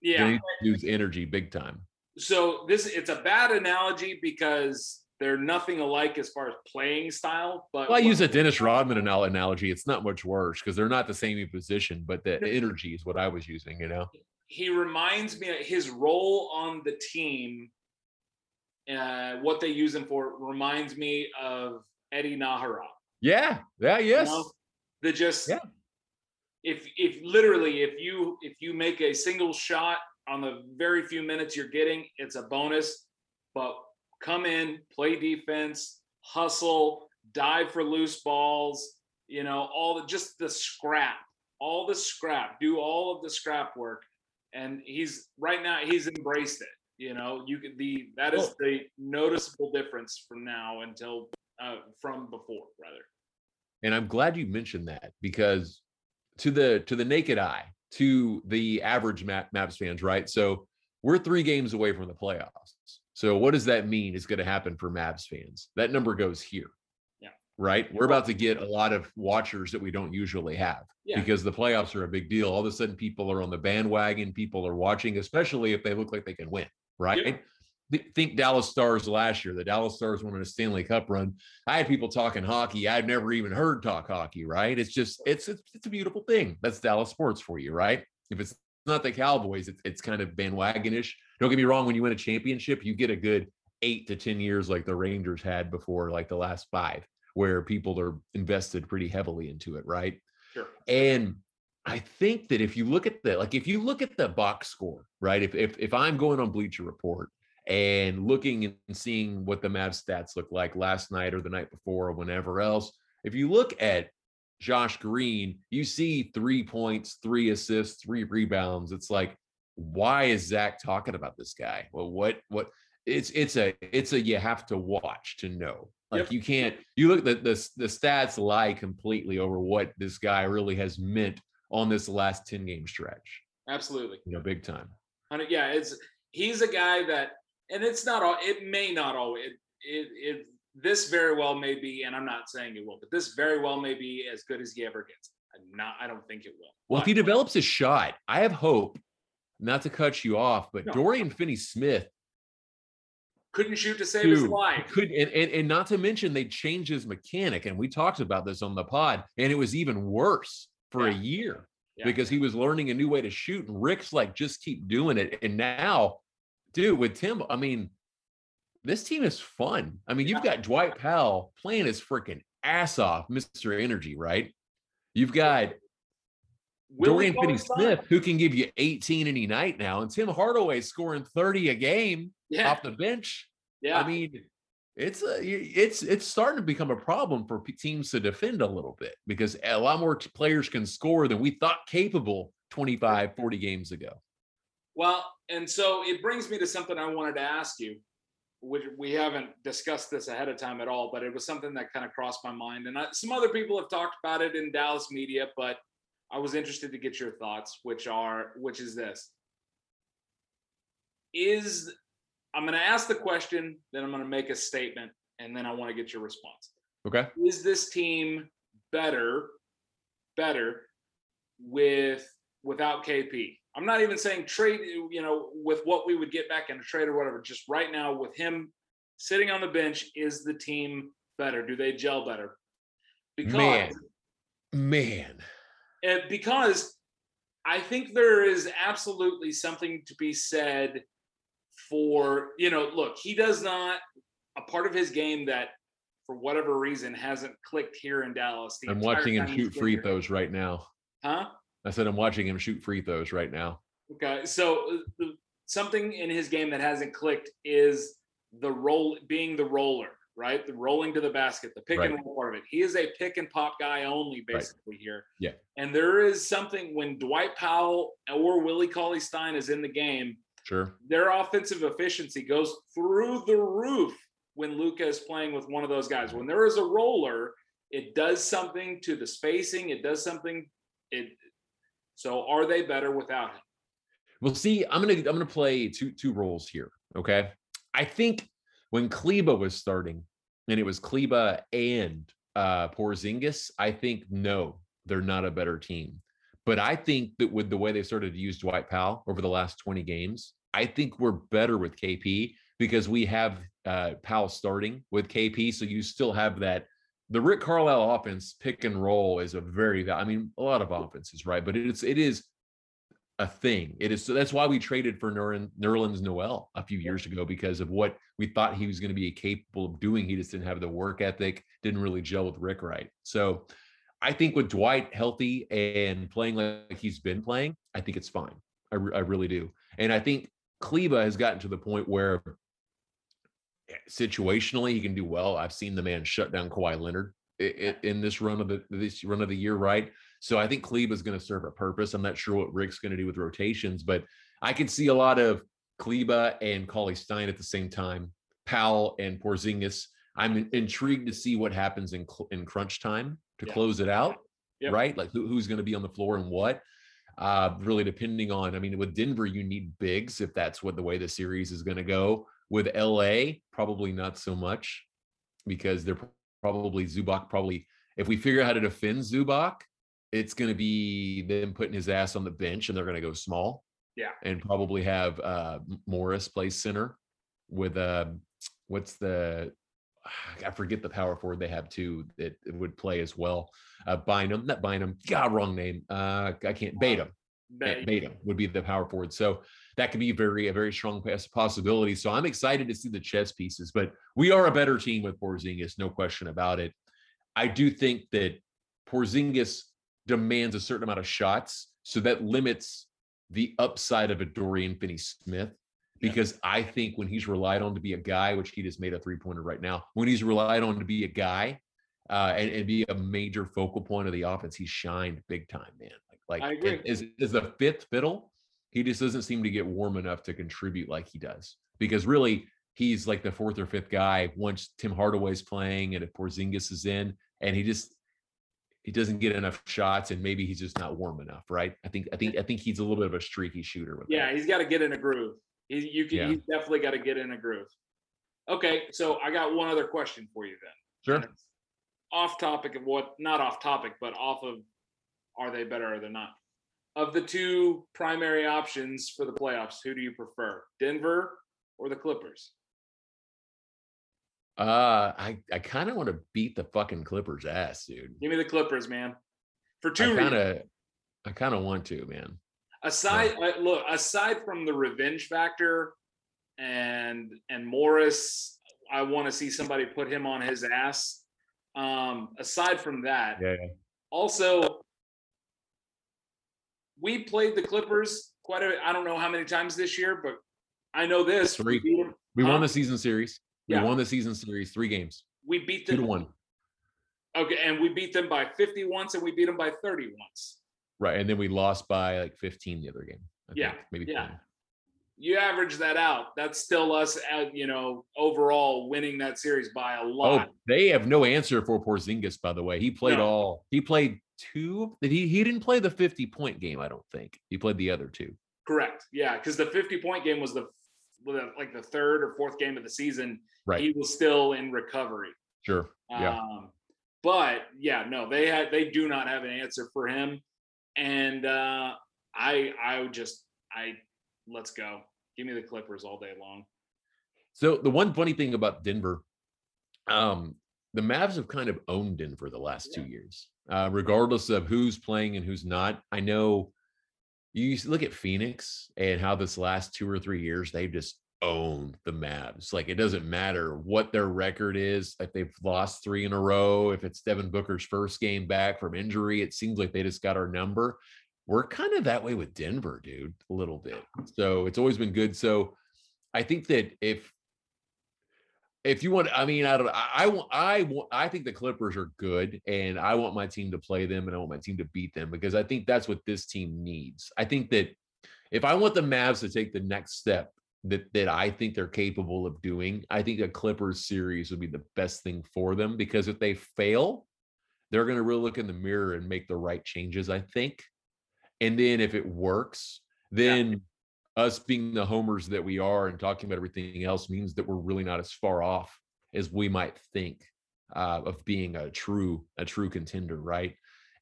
yeah. Gonna need this dude's energy big time. so this it's a bad analogy because they're nothing alike as far as playing style. But Well, I use a Dennis Rodman analogy. It's not much worse because they're not the same position, but the energy is what I was using, you know? he reminds me of his role on the team. Uh, what they use him for reminds me of Eddie Najera. Yeah. Yeah. you Yes. know? The just Yeah. if if literally if you if you make a single shot on the very few minutes you're getting, it's a bonus. But come in, play defense, hustle, dive for loose balls, you know, all the just the scrap, all the scrap, do all of the scrap work. And he's right now he's embraced it. You know, you could the that is Well- the noticeable difference from now until uh, from before, rather. And I'm glad you mentioned that because to the to the naked eye, to the average map maps fans, right? So we're three games away from the playoffs. So what does that mean is going to happen for Mavs fans? That number goes here. Yeah. Right. We're about to get a lot of watchers that we don't usually have Yeah. because the playoffs are a big deal. All of a sudden, people are on the bandwagon. People are watching, especially if they look like they can win. Right? Th- Think Dallas Stars last year. The Dallas Stars won in a Stanley Cup run. I had people talking hockey. I'd never even heard talk hockey, right? It's just it's it's, it's a beautiful thing. That's Dallas sports for you, right? If it's not the Cowboys, it's it's kind of bandwagonish. Don't get me wrong. When you win a championship, you get a good eight to ten years like the Rangers had before, like the last five, where people are invested pretty heavily into it, right? Sure. And I think that if you look at the like if you look at the box score, right? If if if I'm going on Bleacher Report and looking and seeing what the Mavs stats look like last night or the night before or whenever else, if you look at Josh Green, you see three points, three assists, three rebounds. It's like, why is Zach talking about this guy? Well, what what it's it's a it's a you have to watch to know. Like Yep. you can't you look the, the the stats lie completely over what this guy really has meant on this last 10 game stretch. Absolutely. You know, big time. Yeah, it's he's a guy that, and it's not all. It may not always. It, it, it this very well may be, and I'm not saying it will, but this very well may be as good as he ever gets. I'm not. I don't think it will. Well, if he develops a shot, I have hope. Not to cut you off, but No. Dorian Finney Smith couldn't shoot to save his life. could and, and and not to mention they changed his mechanic, and we talked about this on the pod, and it was even worse for a year Yeah. because he was learning a new way to shoot, and Rick's like, just keep doing it. And now, dude, with Tim, I mean, this team is fun. I mean, you've got Dwight Powell playing his freaking ass off, Mr. Energy, right? You've got Willie Dorian Finney Smith, who can give you 18 any night now, and Tim Hardaway scoring 30 a game Yeah. off the bench. Yeah. I mean, it's a it's it's starting to become a problem for teams to defend a little bit because a lot more players can score than we thought capable 25 40 games ago. Well, and so it brings me to something I wanted to ask you, which we haven't discussed this ahead of time at all, but it was something that kind of crossed my mind. And I, some other people have talked about it in Dallas media, but I was interested to get your thoughts, which are, which is this. Is I'm going to ask the question, then I'm going to make a statement, and then I want to get your response. Okay. Is this team better, better with without KP? I'm not even saying trade, you know, with what we would get back in a trade or whatever. Just right now with him sitting on the bench, is the team better? Do they gel better? Because Man. Man, because I think there is absolutely something to be said for, you know, look, he does not, a part of his game that for whatever reason hasn't clicked here in Dallas. I'm watching him shoot free here. throws right now. Huh? I said I'm watching him shoot free throws right now. Okay. So uh, something in his game that hasn't clicked is the roll, being the roller, right? The rolling to the basket, the pick and roll part of it. He is a pick and pop guy only, Right. basically here. Yeah. And there is something when Dwight Powell or Willie Cauley Stein is in the game, Sure. their offensive efficiency goes through the roof when Luka is playing with one of those guys. When there is a roller, it does something to the spacing. It does something. It. So are they better without him? Well, see, I'm gonna I'm gonna play two two roles here. Okay. I think when Kleber was starting, and it was Kleber and uh Porzingis, I think no, they're not a better team. But I think that with the way they started to use Dwight Powell over the last 20 games, I think we're better with KP because we have uh Powell starting with KP. So you still have that the Rick Carlisle offense pick and roll is a very I mean, a lot of offenses, right? But it's it is a thing. It is so that's why we traded for Nerlens, Nerlens Noel a few years ago because of what we thought he was going to be capable of doing. He just didn't have the work ethic, didn't really gel with Rick right. So I think with Dwight healthy and playing like he's been playing, I think it's fine. I, re- I really do. And I think Kleber has gotten to the point where eh, situationally he can do well. I've seen the man shut down Kawhi Leonard in this run of the this run of the year, right? So I think Kleber is going to serve a purpose. I'm not sure what Rick's going to do with rotations, but I can see a lot of Kleber and Cauley Stein at the same time, Powell and Porzingis. I'm intrigued to see what happens in in crunch time to Yeah. close it out, Yep. right? Like who, who's going to be on the floor and what. Uh, really depending on, I mean, with Denver, you need bigs if that's what the way the series is going to go. With LA, probably not so much because they're probably Zubac. Probably, if we figure out how to defend Zubac, it's going to be them putting his ass on the bench and they're going to go small. Yeah. And probably have uh Morris play center with uh what's the I forget the power forward they have too that would play as well. Uh Bynum, not Bynum, God, wrong name. Uh I can't Batum. Batum would be the power forward. So that could be very a very strong possibility. So I'm excited to see the chess pieces, but we are a better team with Porzingis, no question about it. I do think that Porzingis demands a certain amount of shots, so that limits the upside of a Dorian Finney-Smith. Because yeah. I think when he's relied on to be a guy, which he just made a three-pointer right now, when he's relied on to be a guy uh, and, and be a major focal point of the offense, he shined big time, man. Like, like is is the fifth fiddle? He just doesn't seem to get warm enough to contribute like he does. Because really, he's like the fourth or fifth guy once Tim Hardaway's playing and if Porzingis is in, and he just he doesn't get enough shots and maybe he's just not warm enough, right? I think I think I think he's a little bit of a streaky shooter with Yeah, that. he's got to get in a groove. He, you can yeah. he's definitely got to get in a groove. Okay, so I got one other question for you then. Sure. Off topic of what not off topic, but off of are they better or they're not? Of the two primary options for the playoffs, who do you prefer? Denver or the Clippers? Uh, I I kind of want to beat the fucking Clippers ass, dude. Give me the Clippers, man. For two, I kind of, I kind of want to, man. Aside, yeah. look, aside from the revenge factor, and and Morris, I want to see somebody put him on his ass. Um, aside from that, yeah. Also, we played the Clippers quite a. I don't know how many times this year, but I know this. Three. We, we won the season series. We yeah. won the season series three games. We beat them two to one. Okay, and we beat them by 50 once, and we beat them by 30 once. Right, and then we lost by like 15 the other game. I yeah, think, maybe. Yeah. 20. You average that out. That's still us, at, you know, overall winning that series by a oh, lot. Oh, they have no answer for Porzingis, by the way. He played no. all. He played two. He he didn't play the 50 point game. I don't think he played the other two. Correct. Yeah, because the 50 point game was the like the third or fourth game of the season, right. he was still in recovery. Sure. Yeah. Um, but yeah, no, they had they do not have an answer for him, and uh, I I would just I let's go. Give me the Clippers all day long. So the one funny thing about Denver, um, the Mavs have kind of owned Denver the last yeah. two years, uh, regardless of who's playing and who's not. I know you look at Phoenix and how this last two or three years they've just owned the Mavs. Like it doesn't matter what their record is, if they've lost three in a row, if it's Devin Booker's first game back from injury, it seems like they just got our number. We're kind of that way with Denver, dude, a little bit. So it's always been good. So I think that if if you want, I mean, I don't, I want, I want, I think the Clippers are good, and I want my team to play them, and I want my team to beat them because I think that's what this team needs. I think that if I want the Mavs to take the next step that that I think they're capable of doing, I think a Clippers series would be the best thing for them because if they fail, they're going to really look in the mirror and make the right changes. I think, and then if it works, then. Yeah us being the homers that we are and talking about everything else means that we're really not as far off as we might think uh, of being a true a true contender right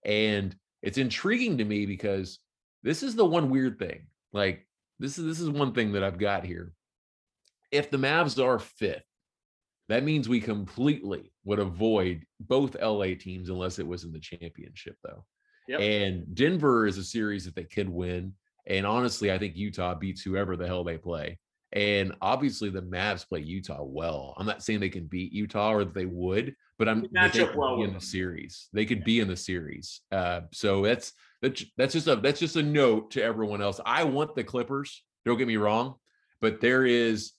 and it's intriguing to me because this is the one weird thing like this is this is one thing that i've got here if the mavs are fifth that means we completely would avoid both la teams unless it was in the championship though yep. and denver is a series that they could win and honestly, I think Utah beats whoever the hell they play. And obviously, the Mavs play Utah well. I'm not saying they can beat Utah or that they would, but I'm up well in the series. They could be in the series. Uh, so that's that's that's just a that's just a note to everyone else. I want the Clippers. Don't get me wrong, but there is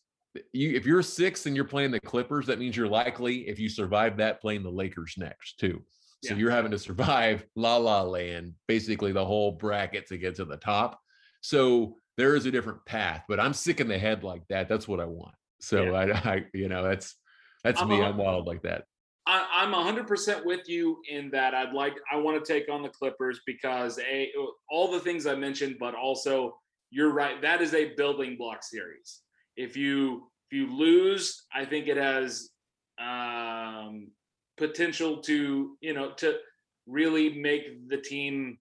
you if you're six and you're playing the Clippers, that means you're likely, if you survive that, playing the Lakers next too. So yeah. you're having to survive La La Land, basically the whole bracket to get to the top. So there is a different path, but I'm sick in the head like that. That's what I want. So yeah. I, I, you know, that's that's I'm me. i am wild like that. I, am 100% with you in that I'd like I want to take on the Clippers because a all the things I mentioned, but also you're right. That is a building block series. If you if you lose, I think it has um, potential to you know to really make the team,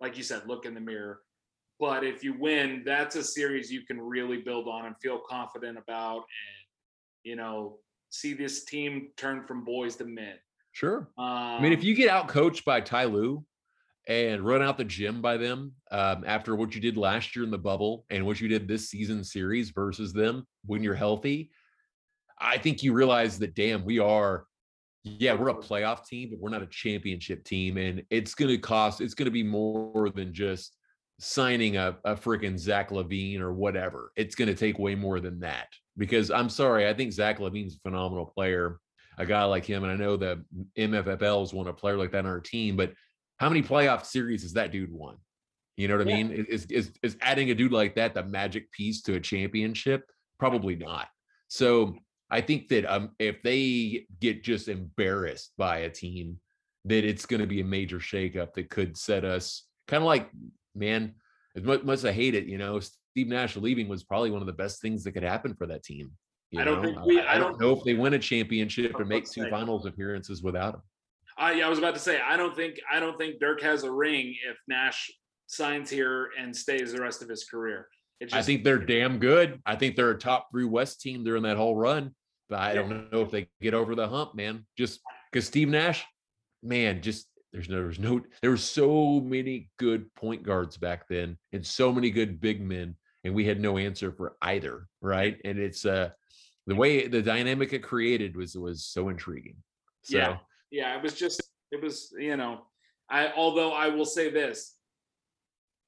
like you said, look in the mirror but if you win, that's a series you can really build on and feel confident about, and you know, see this team turn from boys to men. Sure. Um, I mean, if you get out coached by Ty Lue and run out the gym by them um, after what you did last year in the bubble and what you did this season series versus them when you're healthy, I think you realize that damn, we are. Yeah, we're a playoff team, but we're not a championship team, and it's going to cost. It's going to be more than just signing a, a freaking Zach LaVine or whatever. It's going to take way more than that because I'm sorry, I think Zach LaVine's a phenomenal player, a guy like him, and I know the MFFLs want a player like that on our team, but how many playoff series has that dude won? You know what I Yeah. mean? Is, is is adding a dude like that the magic piece to a championship? Probably not. So I think that um, if they get just embarrassed by a team, that it's going to be a major shakeup that could set us kind of like, man, as much, much as I hate it, you know, Steve Nash leaving was probably one of the best things that could happen for that team. you I don't know? think we- I, I don't don't- know if they win a championship and make two say. finals appearances without him. Uh, I, I was about to say I don't think I don't think Dirk has a ring if Nash signs here and stays the rest of his career. It's I think they're damn good. I think they're a top three West team during that whole run. But I Yeah. don't know if they get over the hump, man. Just because Steve Nash, man, just there's no, there's no, there were so many good point guards back then and so many good big men, and we had no answer for either, right? And it's uh the way the dynamic it created was was so intriguing. So Yeah. yeah, it was just it was you know I although I will say this,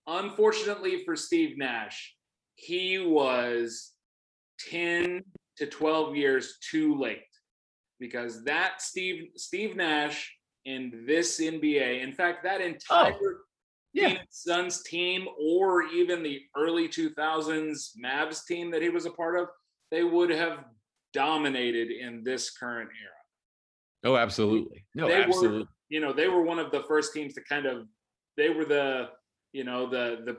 unfortunately for Steve Nash, he was ten to twelve years too late because that Steve Steve Nash in this NBA, in fact, that oh. entire yeah. Phoenix Suns team or even the early 2000s Mavs team that he was a part of, they would have dominated in this current era. Oh, absolutely. No, They were- absolutely. You know, they were one of the first teams to kind of they were the, you know, the the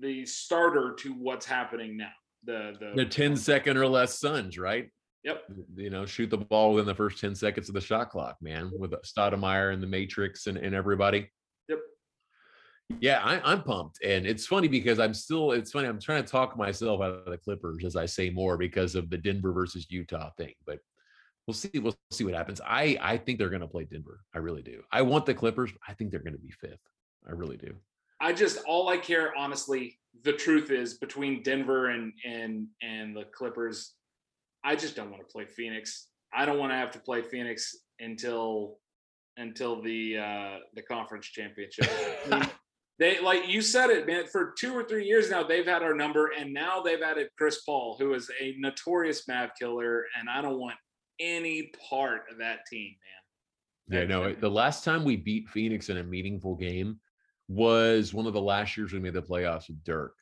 the starter to what's happening now. The the, The 10 second or less Suns, right? Yep. You know, shoot the ball within the first 10 seconds of the shot clock, man, with Stoudemire and the Matrix and, and everybody. Yep. Yeah, I, I'm pumped. And it's funny because I'm still, it's funny, I'm trying to talk myself out of the Clippers as I say more because of the Denver versus Utah thing. But we'll see, we'll see what happens. I I think they're gonna play Denver. I really do. I want the Clippers, I think they're gonna be fifth. I really do. I just all I care honestly, the truth is between Denver and and and the Clippers, I just don't want to play Phoenix. I don't want to have to play Phoenix until until the uh the conference championship. I mean, they like you said it, man. For two or three years now, they've had our number, and now they've added Chris Paul, who is a notorious Mav killer, and I don't want any part of that team, man. Yeah, no, the last time we beat Phoenix in a meaningful game was one of the last years we made the playoffs with Dirk.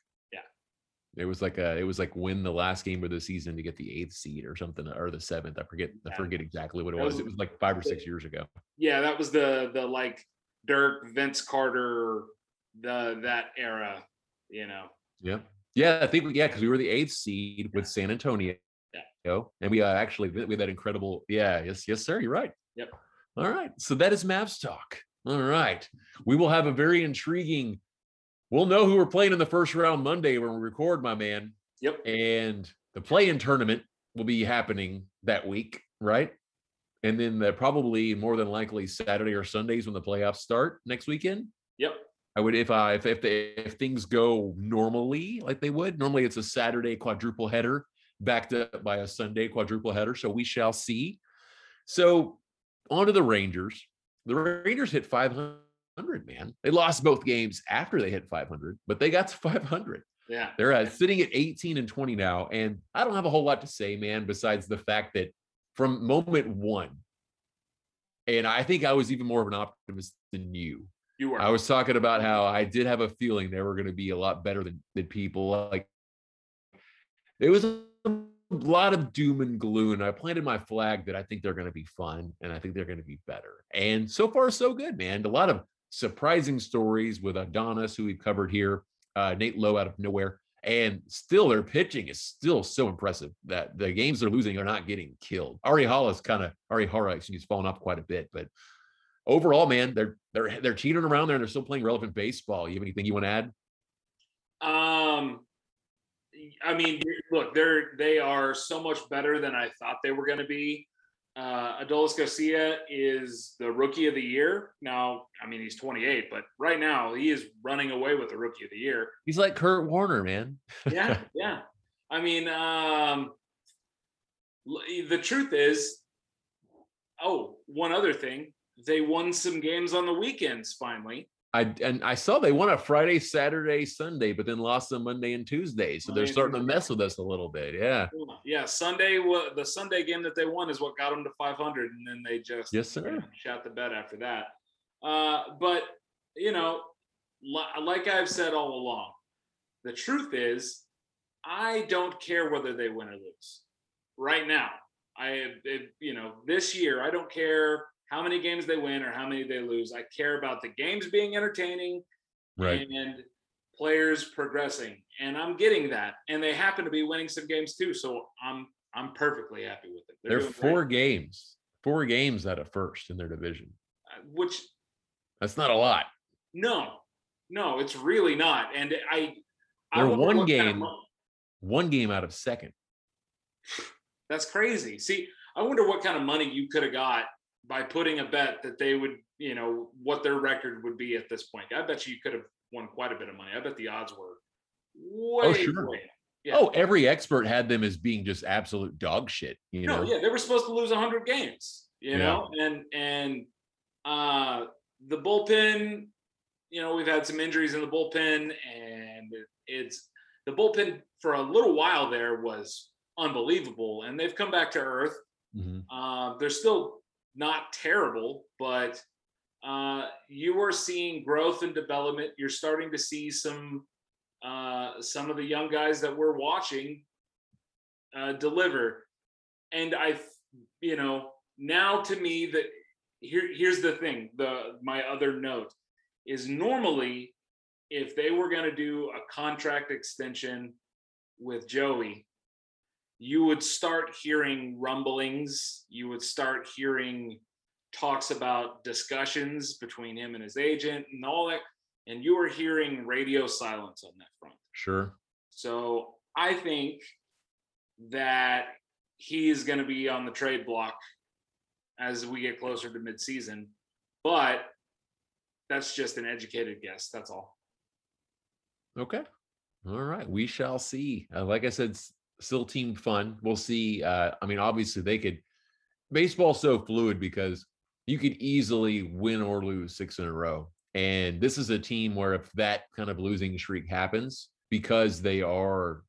Yeah. It was like a it was like win the last game of the season to get the eighth seed or something or the seventh. I forget I forget exactly what it was. was- It was like five or six years ago. Yeah, that was the the like Dirk, Vince Carter, the that era, you know. Yeah. Yeah, I think we, yeah, because we were the eighth seed with San Antonio. Yeah. And we uh, actually we had that incredible, yeah, yes, yes, sir. You're right. Yep. All right. So that is Mavs talk. All right. We will have a very intriguing. We'll know who we're playing in the first round Monday when we record, my man. Yep. And the play-in tournament will be happening that week, right? And then the, probably more than likely Saturday or Sundays when the playoffs start next weekend. Yep. I would if I if if, they, if things go normally like they would. Normally it's a Saturday quadruple header backed up by a Sunday quadruple header. So we shall see. So on to the Rangers. The Rangers hit 500, man. They lost both games after they hit 500, but they got to 500. Yeah. They're uh, sitting at 18 and 20 now. And I don't have a whole lot to say, man, besides the fact that from moment one, and I think I was even more of an optimist than you. You were. I was talking about how I did have a feeling they were going to be a lot better than, than people. Like it was a lot of doom and gloom. And I planted my flag that I think they're going to be fun and I think they're going to be better. And so far, so good, man. A lot of surprising stories with Adolis, who we've covered here, uh, Nate Lowe out of nowhere. And still, their pitching is still so impressive that the games they're losing are not getting killed. Ari Hall is kind of Arihara, he's fallen off quite a bit, but overall, man, they're they're they're teetering around there and they're still playing relevant baseball. You have anything you want to add? Um, I mean, look, they're they are so much better than I thought they were going to be. Uh, Adolis Garcia is the rookie of the year. Now, I mean, he's 28, but right now he is running away with the rookie of the year. He's like Kurt Warner, man. yeah, yeah. I mean, um, the truth is, oh, one other thing, they won some games on the weekends finally. I and I saw they won a Friday, Saturday, Sunday, but then lost them Monday and Tuesday. So they're starting to mess with us a little bit. Yeah. Yeah. Sunday, the Sunday game that they won is what got them to 500, and then they just yes, sir. Shot the bed after that. Uh, but you know, like I've said all along, the truth is, I don't care whether they win or lose. Right now, I, it, you know, this year, I don't care how many games they win or how many they lose. I care about the games being entertaining right. and players progressing. And I'm getting that. And they happen to be winning some games too. So I'm I'm perfectly happy with it. They're, They're four great. games, four games out of first in their division. Uh, which that's not a lot. No, no, it's really not. And I they're I one game, kind of one game out of second. That's crazy. See, I wonder what kind of money you could have got by putting a bet that they would, you know, what their record would be at this point. I bet you could have won quite a bit of money. I bet the odds were way, oh, sure. way. Yeah. Oh, every expert had them as being just absolute dog shit. You no, know, yeah, they were supposed to lose 100 games. You yeah. know, and and uh the bullpen. You know, we've had some injuries in the bullpen, and it's the bullpen for a little while there was unbelievable, and they've come back to earth. Mm-hmm. Uh, they're still not terrible, but uh, you are seeing growth and development. You're starting to see some uh, some of the young guys that we're watching uh, deliver, and I, you know, now to me that here here's the thing. The my other note is normally if they were going to do a contract extension with Joey, you would start hearing rumblings. You would start hearing talks about discussions between him and his agent and all that. And you were hearing radio silence on that front. Sure. So I think that he is going to be on the trade block as we get closer to midseason. But that's just an educated guess. That's all. Okay. All right. We shall see. Uh, like I said, still team fun. We'll see. Uh, I mean, obviously they could. Baseball's so fluid because you could easily win or lose six in a row. And this is a team where if that kind of losing streak happens, because they are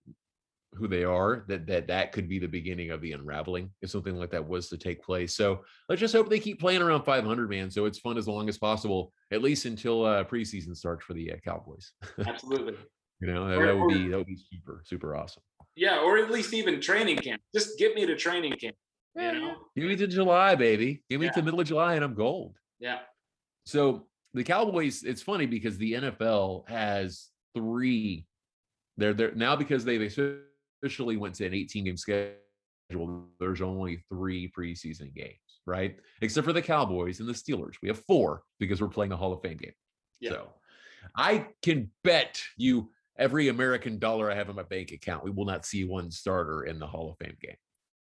who they are, that that that could be the beginning of the unraveling if something like that was to take place. So let's just hope they keep playing around 500, man. So it's fun as long as possible, at least until uh, preseason starts for the uh, Cowboys. Absolutely. you know that, that would be that would be super super awesome. Yeah, or at least even training camp. Just get me to training camp. You know, give me to July, baby. Give me yeah. to middle of July, and I'm gold. Yeah. So the Cowboys. It's funny because the NFL has three. They're there now because they've officially went to an 18 game schedule. There's only three preseason games, right? Except for the Cowboys and the Steelers. We have four because we're playing a Hall of Fame game. Yeah. So I can bet you every American dollar I have in my bank account, we will not see one starter in the Hall of Fame game.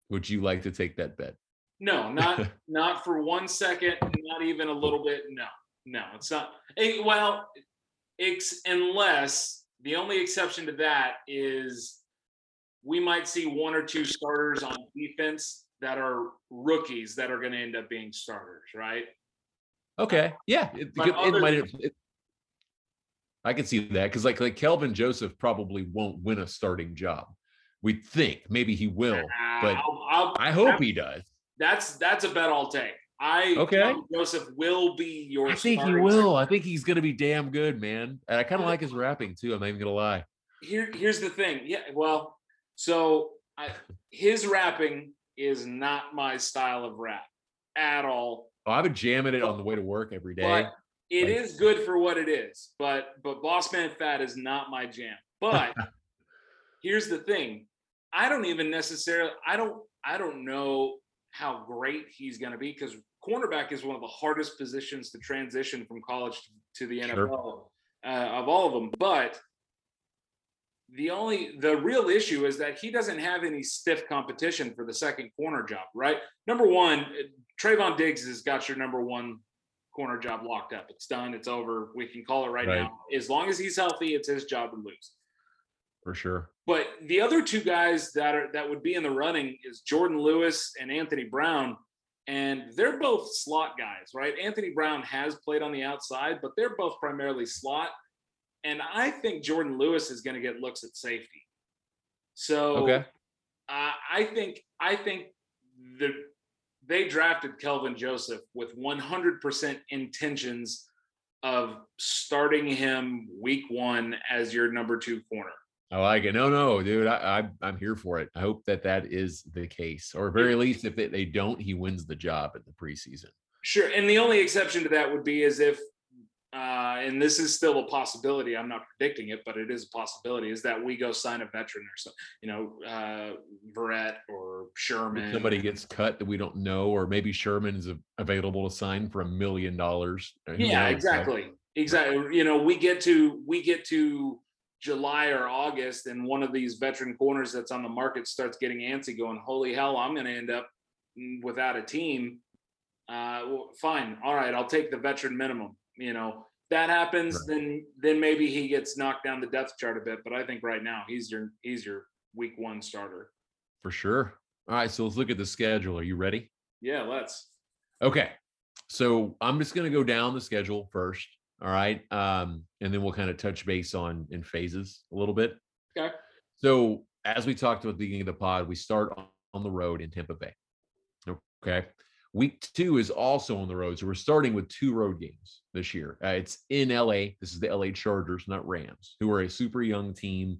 Would you like to take that bet? No, not not for one second, not even a little bit. No, no, it's not. Well, it's unless the only exception to that is we might see one or two starters on defense that are rookies that are going to end up being starters, right? Okay, yeah, it, it, it might. It, I can see that because like like Kelvin Joseph probably won't win a starting job. We think maybe he will, but I'll, I'll, i hope he does. That's that's a bet I'll take. I okay. Kelvin Joseph will be your. I think he will. I think he's going to be damn good, man. And I kind of like his rapping too. I'm not even gonna lie. Here, here's the thing. Yeah, well, so I, his rapping is not my style of rap at all. Oh, I've been jamming it on the way to work every day. But it like, is good for what it is, but but Boss Man Fat is not my jam. But here's the thing: I don't even necessarily I don't I don't know how great he's going to be because cornerback is one of the hardest positions to transition from college to the NFL sure. uh, of all of them. But the only the real issue is that he doesn't have any stiff competition for the second corner job, right? Number one, Trevon Diggs has got your number one corner job locked up. It's done. It's over. We can call it right, right, now. As long as he's healthy, it's his job to lose. For sure. But the other two guys that are that would be in the running is Jordan Lewis and Anthony Brown. And they're both slot guys, right? Anthony Brown has played on the outside, but they're both primarily slot. And I think Jordan Lewis is going to get looks at safety. So okay. Uh, I think I think the they drafted Kelvin Joseph with 100% intentions of starting him week one as your number two corner. I like it. No, no, dude, I, I am here for it. I hope that that is the case, or very least, if they, they don't, he wins the job in the preseason. Sure, and the only exception to that would be is if uh, and this is still a possibility. I'm not predicting it, but it is a possibility. Is that we go sign a veteran or so, you know, uh, Verrett or Sherman. If somebody gets cut that we don't know, or maybe Sherman is available to sign for a million dollars. Uh, yeah, exactly, exactly. You know, we get to we get to July or August, and one of these veteran corners that's on the market starts getting antsy, going, "Holy hell, I'm going to end up without a team." Uh, well, fine, all right, I'll take the veteran minimum you know that happens, right. then then maybe he gets knocked down the depth chart a bit. But I think right now he's your he's your week one starter. For sure. All right, so let's look at the schedule. Are you ready? Yeah, let's. Okay. So I'm just gonna go down the schedule first. All right. Um, and then we'll kind of touch base on in phases a little bit. Okay. So as we talked about the beginning of the pod, we start on the road in Tampa Bay. Okay. Week two is also on the road. So we're starting with two road games this year. Uh, it's in LA. This is the LA Chargers, not Rams, who are a super young team.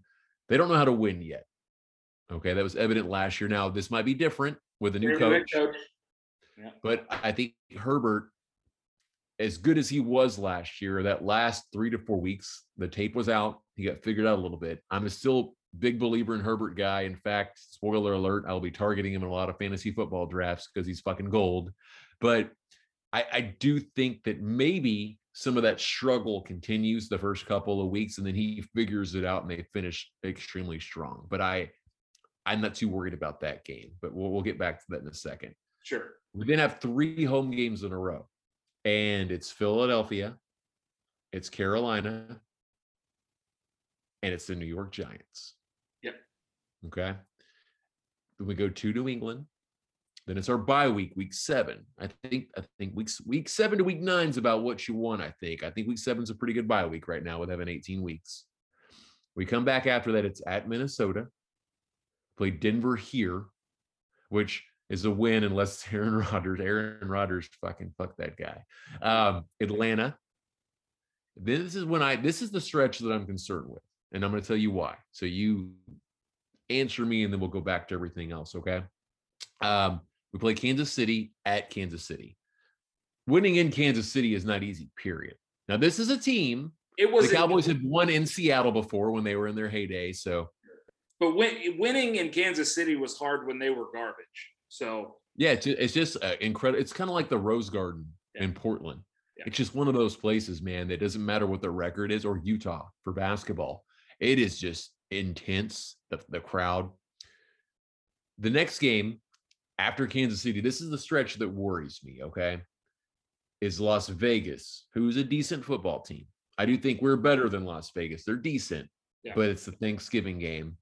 They don't know how to win yet. Okay. That was evident last year. Now, this might be different with a new coach. coach. Yeah. But I think Herbert, as good as he was last year, that last three to four weeks, the tape was out. He got figured out a little bit. I'm still big believer in Herbert guy. In fact, spoiler alert, I'll be targeting him in a lot of fantasy football drafts because he's fucking gold. But I, I, do think that maybe some of that struggle continues the first couple of weeks and then he figures it out and they finish extremely strong. But I I'm not too worried about that game, but we'll, we'll get back to that in a second. Sure. We then have three home games in a row, and it's Philadelphia, it's Carolina, and it's the New York Giants. Okay. Then we go to New England. Then it's our bye week, week seven. I think I think weeks week seven to week nine is about what you want. I think. I think week seven is a pretty good bye week right now with having 18 weeks. We come back after that. It's at Minnesota. Play Denver here, which is a win unless Aaron Rodgers. Aaron Rodgers fucking fuck that guy. Um, Atlanta. This is when I this is the stretch that I'm concerned with, and I'm going to tell you why. So you answer me, and then we'll go back to everything else. Okay. Um, we play Kansas City at Kansas City. Winning in Kansas City is not easy, period. Now, this is a team. It was the Cowboys had won in Seattle before when they were in their heyday. So, but win, winning in Kansas City was hard when they were garbage. So, yeah, it's, it's just uh, incredible. It's kind of like the Rose Garden yeah. in Portland. Yeah. It's just one of those places, man, that doesn't matter what the record is or Utah for basketball. It is just intense, the, the crowd. The next game after Kansas City, this is the stretch that worries me, okay? Is Las Vegas, who's a decent football team. I do think we're better than Las Vegas. They're decent, yeah. but it's the Thanksgiving game.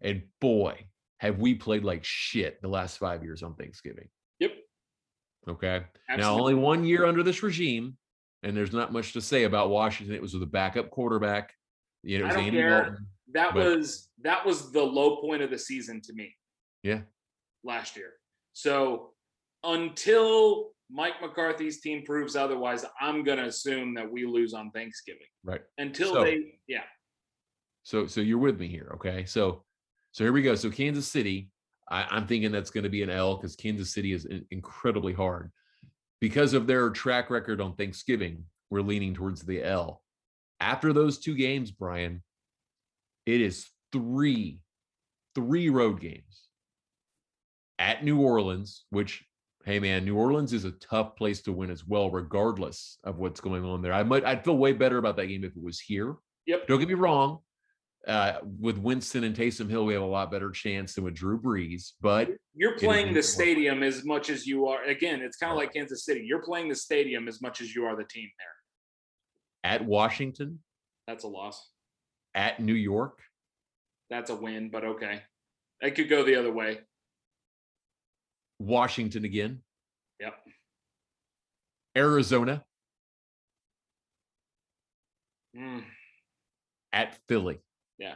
And boy, have we played like shit the last five years on Thanksgiving. Yep. Okay. Absolutely. Now, only one year under this regime, and there's not much to say about Washington. It was with a backup quarterback. You know, it was Andy care. Dalton that but, was that was the low point of the season to me. Yeah. Last year. So until Mike McCarthy's team proves otherwise, I'm going to assume that we lose on Thanksgiving. Right. Until so, they yeah. So so you're with me here, okay? So so here we go. So Kansas City, I, am thinking that's going to be an L because Kansas City is incredibly hard. Because of their track record on Thanksgiving, we're leaning towards the L. After those two games, Brian, it is three, three road games at New Orleans, which, hey man, New Orleans is a tough place to win as well, regardless of what's going on there. I might, I'd feel way better about that game if it was here. Yep. Don't get me wrong. Uh, with Winston and Taysom Hill, we have a lot better chance than with Drew Brees. But you're playing the stadium as much as you are. Again, it's kind of like Kansas City. You're playing the stadium as much as you are the team there. At Washington, that's a loss. At New York, that's a win. But okay, it could go the other way. Washington again. Yep. Arizona. Mm. At Philly. Yeah.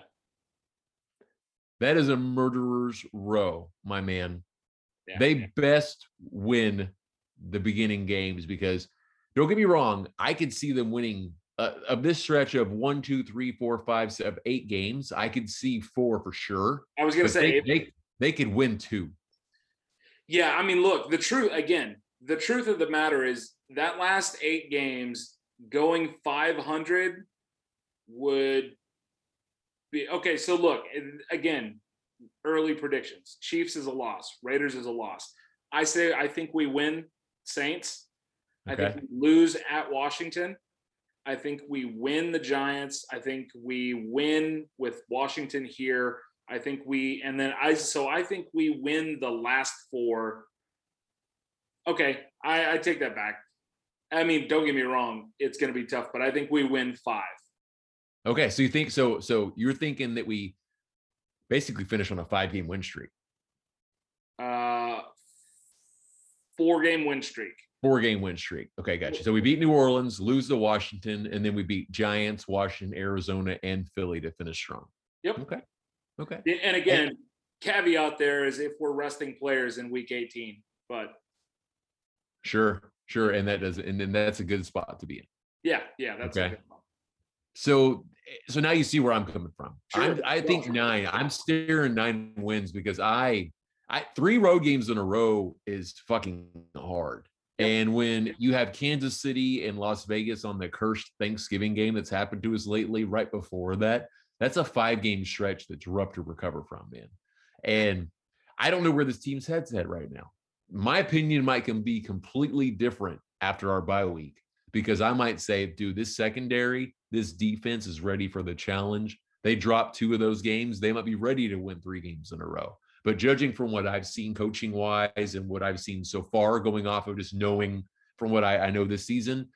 That is a murderer's row, my man. Yeah, they yeah. best win the beginning games because don't get me wrong, I could see them winning uh, of this stretch of one, two, three, four, five, seven, eight games. I could see four for sure. I was gonna say they, they they could win two. Yeah, I mean, look, the truth again, the truth of the matter is that last eight games going 500 would be okay. So, look, again, early predictions Chiefs is a loss, Raiders is a loss. I say, I think we win Saints. I think we lose at Washington. I think we win the Giants. I think we win with Washington here. I think we, and then I, so I think we win the last four. Okay, I, I take that back. I mean, don't get me wrong, it's going to be tough, but I think we win five. Okay, so you think so? So you're thinking that we basically finish on a five game win streak, Uh, four game win streak. Four game win streak. Okay, gotcha. So we beat New Orleans, lose to Washington, and then we beat Giants, Washington, Arizona, and Philly to finish strong. Yep. Okay. Okay. And again, caveat there is if we're resting players in week 18, but Sure. Sure. And that does, and then that's a good spot to be in. yeah, yeah, that's a Okay. good one. So, eh, so now you see where I'm coming from. I'm, Sure. I think nine. I'm staring nine wins because I, I three road games in a row is fucking hard. And when you have Kansas City and Las Vegas on the cursed Thanksgiving game that's happened to us lately, right before that, that's a five game stretch that's rough to recover from, man. And I don't know where this team's head's at right now. My opinion might can be completely different after our bye week because I might say, dude, this secondary, this defense is ready for the challenge. They dropped two of those games. They might be ready to win three games in a row. But judging from what I've seen coaching wise and what I've seen so far, going off of just knowing from what I, I know this season,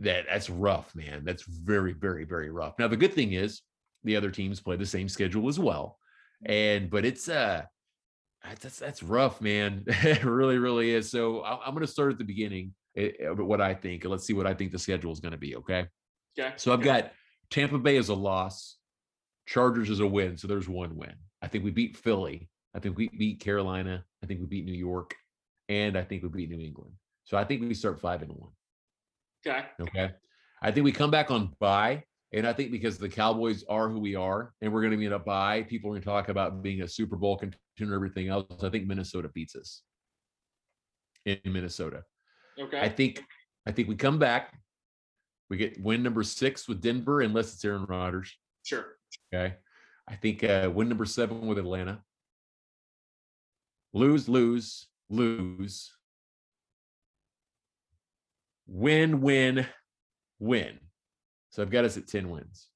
that that's rough, man. That's very, very, very rough. Now, the good thing is the other teams play the same schedule as well. And but it's uh that's that's rough, man. it really, really is. So I, I'm going to start at the beginning. eh, eh, what I think, and let's see what I think the schedule is going to be. Okay. Okay. So I've got Tampa Bay as a loss, Chargers as a win. So there's one win. I think we beat Philly. I think we beat Carolina. I think we beat New York, and I think we beat New England. So I think we start five and one. Okay. Okay. I think we come back on bye. And I think because the Cowboys are who we are, and we're going to be in a bye, people are going to talk about being a Super Bowl contender and everything else. I think Minnesota beats us in Minnesota. Okay. I think I think we come back. We get win number six with Denver, unless it's Aaron Rodgers. sure. Okay. I think uh, win number seven with Atlanta. Lose, lose, lose. Win, win, win. So I've got us at 10 wins.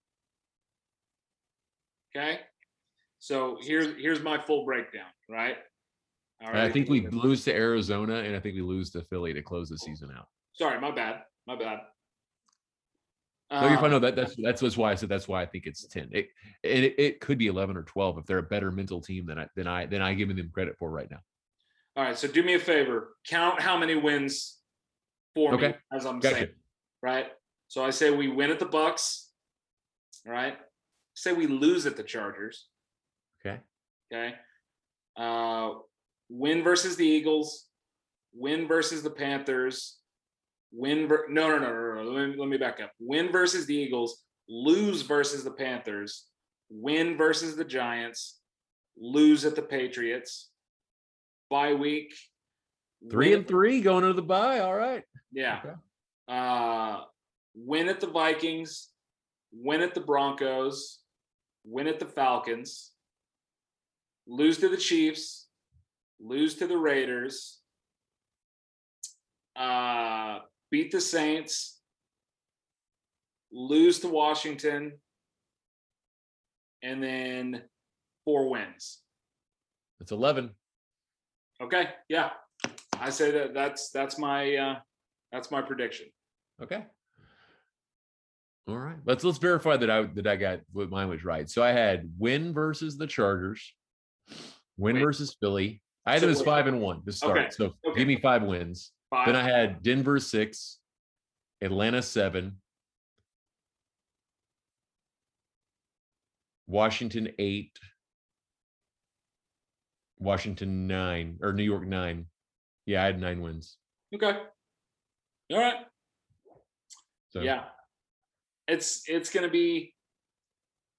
Okay. So here's here's my full breakdown, right? All right. I think we lose to Arizona and I think we lose to Philly to close the season out. Sorry, my bad. My bad. No, you're fine. No, that, that's that's that's why I said that's why I think it's 10. It, it it could be 11 or 12 if they're a better mental team than I than I than I giving them credit for right now. All right. So do me a favor. Count how many wins for me as I'm Gotcha. saying. Right. So I say we win at the Bucks. right? Say we lose at the Chargers. Okay. Okay. Uh, win versus the Eagles. Win versus the Panthers. Win. Ver- no, no, no, no, no. Let me, let me back up. Win versus the Eagles. Lose versus the Panthers. Win versus the Giants. Lose at the Patriots. Bye week. Three win- and three going into the bye. All right. Yeah. Okay. Uh, win at the Vikings. Win at the Broncos. Win at the Falcons. Lose to the Chiefs. Lose to the Raiders. Uh, beat the Saints. Lose to Washington. and then four wins. That's 11. Okay, yeah, I say that that's that's my uh, that's my prediction. Okay. All right. Let's let's verify that I that I got what mine was right. So I had win versus the Chargers, win versus Philly. I had So it as five and one to start. Okay, So okay. give me five wins. Five. Then I had Denver six, Atlanta seven, Washington eight, Washington nine, or New York nine. Yeah, I had nine wins. okay. All right. So Yeah. It's it's gonna be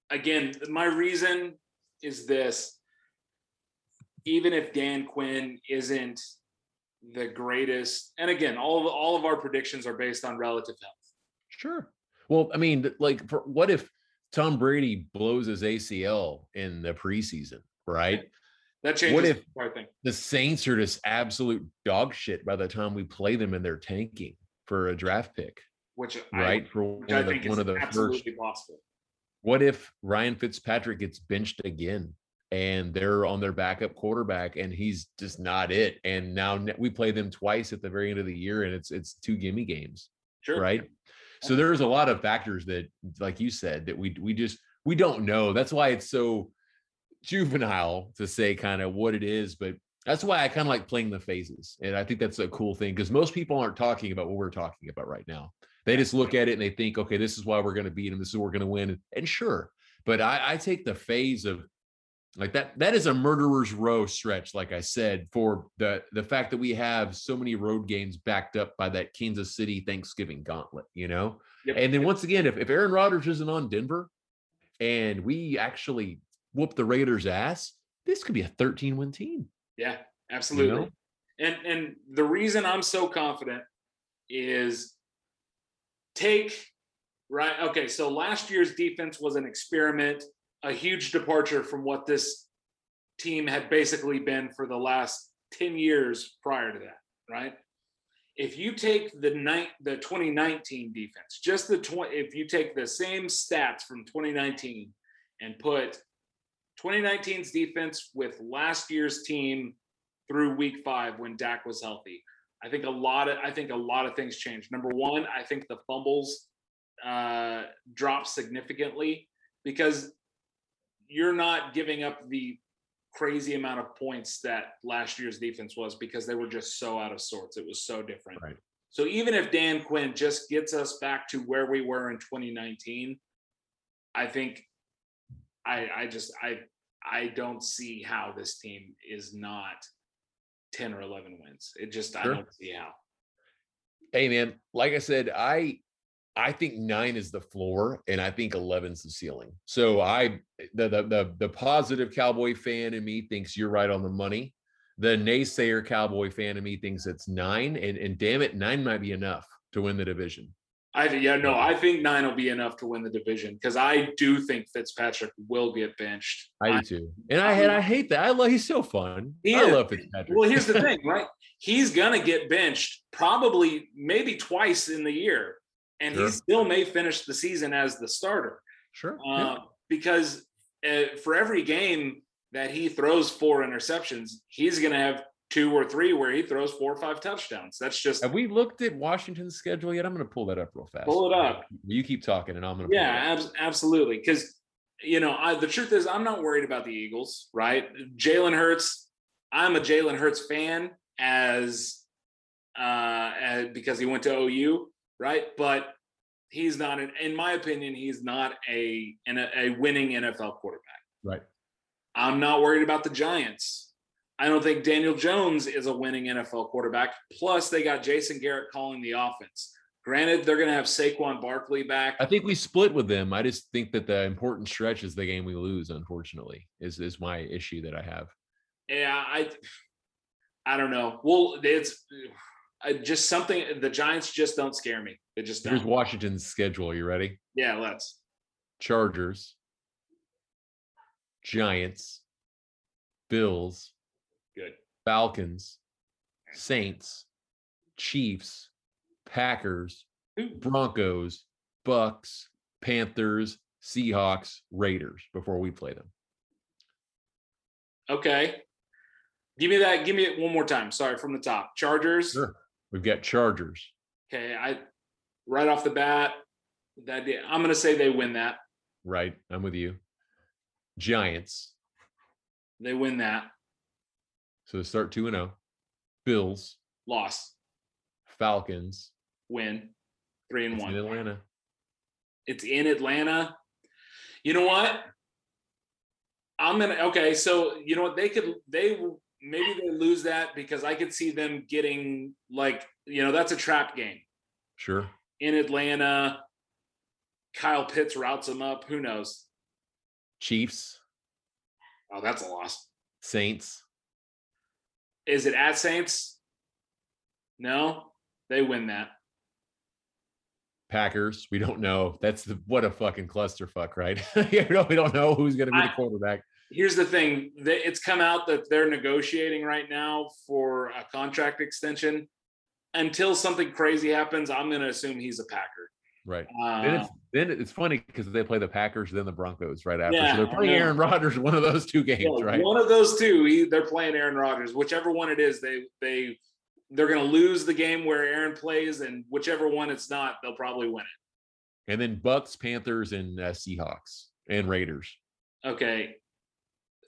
again, my reason is this. Even if Dan Quinn isn't the greatest, and again, all of all of our predictions are based on relative health. Sure. Well, I mean, like, for, what if Tom Brady blows his ACL in the preseason, right? That changes What if- I. The Saints are just absolute dog shit by the time we play them and they're tanking for a draft pick, Which I, right? for which one I of the, think is one of the first. possible. What if Ryan Fitzpatrick gets benched again and they're on their backup quarterback and he's just not it? And now we play them twice at the very end of the year and it's it's two gimme games. Sure. right so there's a lot of factors that like you said that we we just we don't know that's why it's so juvenile to say kind of what it is but that's why i kind of like playing the phases and i think that's a cool thing because most people aren't talking about what we're talking about right now they just look at it and they think okay this is why we're going to beat them this is what we're going to win and sure but I, I take the phase of like that that is a murderer's row stretch like i said for the the fact that we have so many road games backed up by that kansas city thanksgiving gauntlet you know Yep. and then once again if, if aaron rodgers isn't on denver and we actually whoop the raiders ass this could be a 13 win team Yeah, absolutely. know? And and the reason I'm so confident is take right. Okay, so last year's defense was an experiment, a huge departure from what this team had basically been for the last 10 years prior to that, right? If you take the night the 2019 defense, just the 20 if you take the same stats from 2019 and put 2019's defense with last year's team through week five when Dak was healthy. I think a lot of I think a lot of things changed. Number one, I think the fumbles uh, dropped significantly because you're not giving up the crazy amount of points that last year's defense was because they were just so out of sorts. It was so different. Right. So even if Dan Quinn just gets us back to where we were in 2019, I think I I just I I don't see how this team is not 10 or 11 wins. It just I don't see how. hey man like i said i i think nine is the floor and i think 11's the ceiling. So i the the the, the positive cowboy fan in me thinks you're right on the money. The naysayer cowboy fan in me thinks it's nine and and damn it nine might be enough to win the division. I yeah, no, I think nine will be enough to win the division because I do think Fitzpatrick will get benched. i do too. And i had i hate that. I love he's so fun. I love fitzpatrick. Well, here's the thing, right? He's gonna get benched probably maybe twice in the year, and Sure. he still may finish the season as the starter. sure uh, yeah. because uh, for every game that he throws four interceptions, he's going to have two or three where he throws four or five touchdowns. That's just have we looked at washington's schedule yet i'm gonna pull that up real fast Pull it up. you keep talking and i'm pull it yeah, abs- absolutely. Because you know, I, the truth is, I'm not worried about the Eagles. Right, Jalen Hurts. I'm a Jalen Hurts fan as uh as, because he went to OU, right? But he's not, an, in my opinion, he's not a an, a winning NFL quarterback. right I'm not worried about the Giants. I don't think Daniel Jones is a winning NFL quarterback. Plus, they got Jason Garrett calling the offense. Granted, they're going to have Saquon Barkley back. I think we split with them. I just think that the important stretch is the game we lose. Unfortunately, is is my issue that I have. Yeah, I, I don't know. Well, it's just something. The Giants just don't scare me. They just Here's don't. Washington's schedule. You ready? Yeah, let's. Chargers, Giants, Bills, Good. Falcons, Saints, Chiefs, Packers, Ooh. Broncos, Bucs, Panthers, Seahawks, Raiders before we play them. Okay. Give me that. Give me it one more time. Sorry, from the top. Chargers. Sure. We've got Chargers. Okay. I right off the bat, that I'm gonna say they win that. Right. I'm with you. Giants. They win that. So they start 2 and 0. Bills. Loss. Falcons. Win. Three and It's one. in Atlanta. It's in Atlanta. You know what? I'm gonna okay. So you know what? They could they maybe they lose that because I could see them getting like you know that's a trap game Sure. in Atlanta. Kyle Pitts routes them up. Who knows? Chiefs, Oh, that's a loss. Saints. Is it at Saints? No, they win that. Packers. We don't know. That's the what a fucking clusterfuck, right? you know, we don't know who's going to be the quarterback. Here's the thing: it's come out that they're negotiating right now for a contract extension. Until something crazy happens, I'm going to assume he's a Packer. Right. Uh, Then it's then it's funny because they play the Packers, then the Broncos right after. Yeah, so they're playing. Aaron Rodgers one of those two games, Yeah, right? One of those two, he, they're playing Aaron Rodgers. Whichever one it is, they they they're going to lose the game where Aaron plays, and whichever one it's not, they'll probably win it. And then Bucs, Panthers, and uh, Seahawks and Raiders. Okay,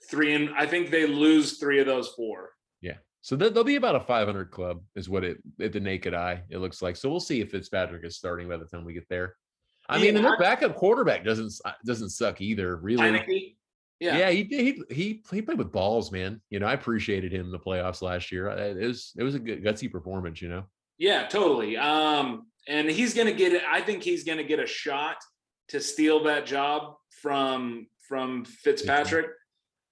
three and I think they lose three of those four. Yeah. So they- they'll be about a 500 club, is what it at the naked eye it looks like. So we'll see if Fitzpatrick is starting by the time we get there. I mean, and Yeah, their backup quarterback doesn't doesn't suck either, really. Heinicke, yeah, Yeah, he, he he he played with balls, man. You know, I appreciated him in the playoffs last year. It was it was a good gutsy performance, you know. Yeah, totally. Um, and he's gonna get it. I think he's gonna get a shot to steal that job from from Fitzpatrick.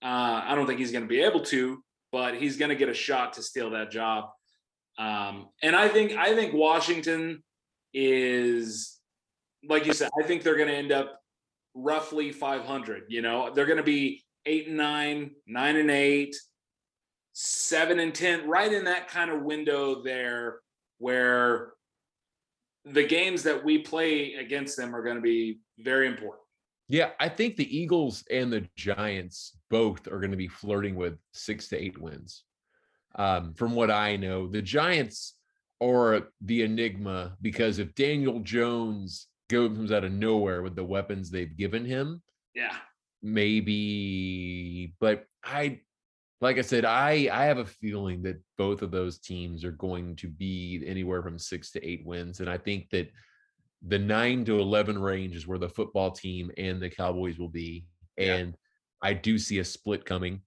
Uh, I don't think he's gonna be able to, but he's gonna get a shot to steal that job. Um, and I think I think Washington is like you said, I think they're gonna end up roughly 500. You know, they're gonna be eight and nine, nine and eight, seven and ten, right in that kind of window there where the games that we play against them are going to be very important. Yeah, I think the Eagles and the Giants both are going to be flirting with six to eight wins. Um, from what I know, the Giants are the enigma because if Daniel Jones goes comes out of nowhere with the weapons they've given him, Yeah. maybe. But I, like I said, I I have a feeling that both of those teams are going to be anywhere from six to eight wins, and I think that the nine to 11 range is where the football team and the Cowboys will be. Yeah. And I do see a split coming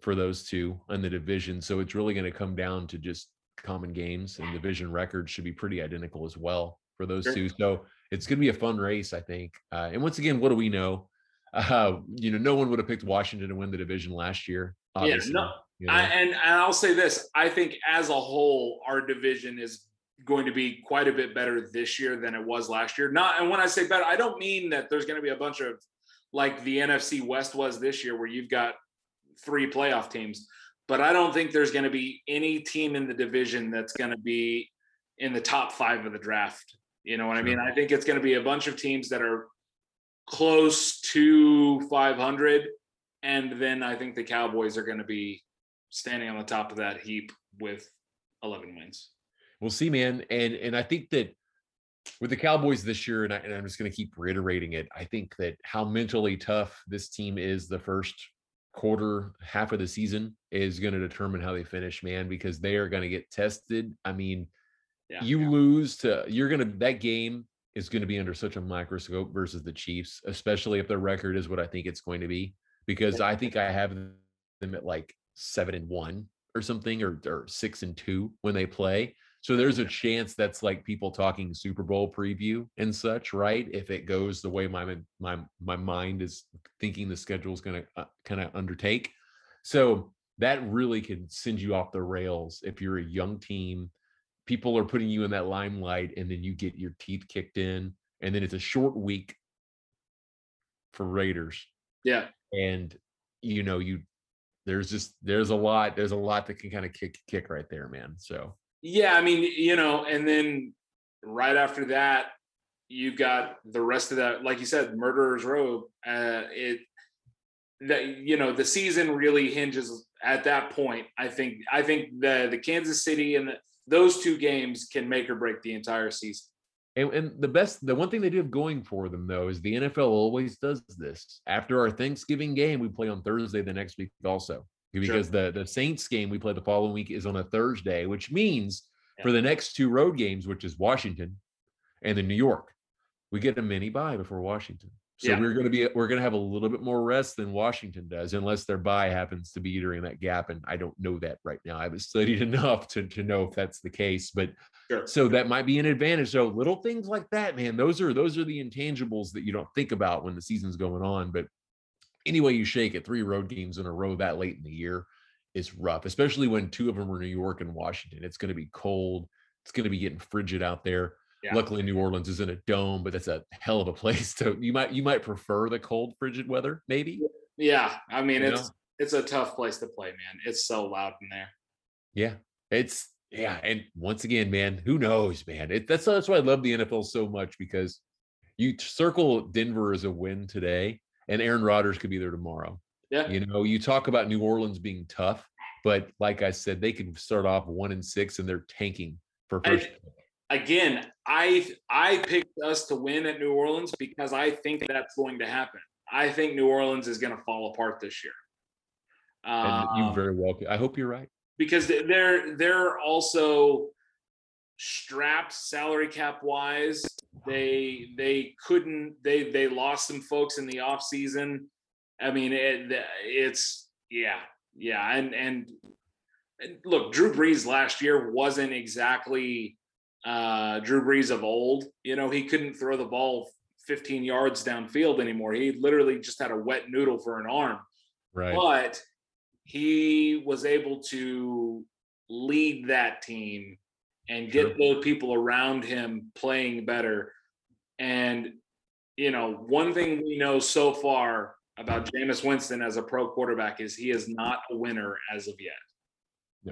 for those two in the division. So it's really going to come down to just common games and division records should be pretty identical as well for those Sure. two. So it's going to be a fun race, I think. Uh, and once again, what do we know? Uh, you know, no one would have picked Washington to win the division last year. Obviously, no, you know? I, and, and I'll say this I think as a whole, our division is going to be quite a bit better this year than it was last year. Not, and when I say better, I don't mean that there's going to be a bunch of like the NFC West was this year, where you've got three playoff teams. But I don't think there's going to be any team in the division that's going to be in the top five of the draft. You know what I mean? I think it's going to be a bunch of teams that are close to 500. And then I think the Cowboys are going to be standing on the top of that heap with 11 wins. We'll see, man. And and I think that with the Cowboys this year, and, I, and I'm just going to keep reiterating it. I think that how mentally tough this team is the first quarter, half of the season is going to determine how they finish, man, because they are going to get tested. I mean, Yeah. you lose to you're going to that game is going to be under such a microscope versus the Chiefs, especially if their record is what I think it's going to be. Because I think I have them at like seven and one or something, or, or six and two when they play. So there's a chance that's like people talking Super Bowl preview and such, right? If it goes the way my my my mind is thinking the schedule is going to uh, kind of undertake. So that really can send you off the rails if you're a young team. People are putting you in that limelight, and then you get your teeth kicked in, and then it's a short week for Raiders, Yeah. and you know you there's just there's a lot there's a lot that can kind of kick kick right there, man. So Yeah. I mean, you know, and then right after that, you've got the rest of that, like you said, Murderers Row. Uh, it that you know the season really hinges at that point. I think I think the the Kansas City and the, those two games can make or break the entire season. And, and the best, the one thing they do have going for them though is the NFL always does this. After our Thanksgiving game, we play on Thursday the next week also because sure. the the Saints game we play the following week is on a Thursday, which means yeah. for the next two road games, which is Washington and then New York, we get a mini bye before Washington. So yeah. we're going to be we're going to have a little bit more rest than Washington does, unless their bye happens to be during that gap. And I don't know that right now. I haven't studied enough to to know if that's the case, but sure. so that might be an advantage. So little things like that, man, those are those are the intangibles that you don't think about when the season's going on. But anyway, you shake it, three road games in a row that late in the year is rough, especially when two of them are New York and Washington. It's going to be cold. It's going to be getting frigid out there. Yeah. Luckily, New Orleans is in a dome, but that's a hell of a place to. You might you might prefer the cold, frigid weather, maybe. Yeah, I mean you it's know? it's a tough place to play, man. It's so loud in there. Yeah, it's yeah, and once again, man, who knows, man? It, that's that's why I love the NFL so much because you circle Denver as a win today, and Aaron Rodgers could be there tomorrow. Yeah, you know, you talk about New Orleans being tough, but like I said, they can start off one and six, and they're tanking for first. I, again, I I picked us to win at New Orleans because I think that's going to happen. I think New Orleans is going to fall apart this year. And you um, very well. I hope you're right because they're they're also strapped salary cap wise. They they couldn't they they lost some folks in the off season. I mean it, it's yeah yeah and and look Drew Brees last year wasn't exactly uh, Drew Brees of old. You know, he couldn't throw the ball 15 yards downfield anymore. He literally just had a wet noodle for an arm. Right. But he was able to lead that team and get sure. those people around him playing better. And, you know, one thing we know so far about Jameis Winston as a pro quarterback is he is not a winner as of yet.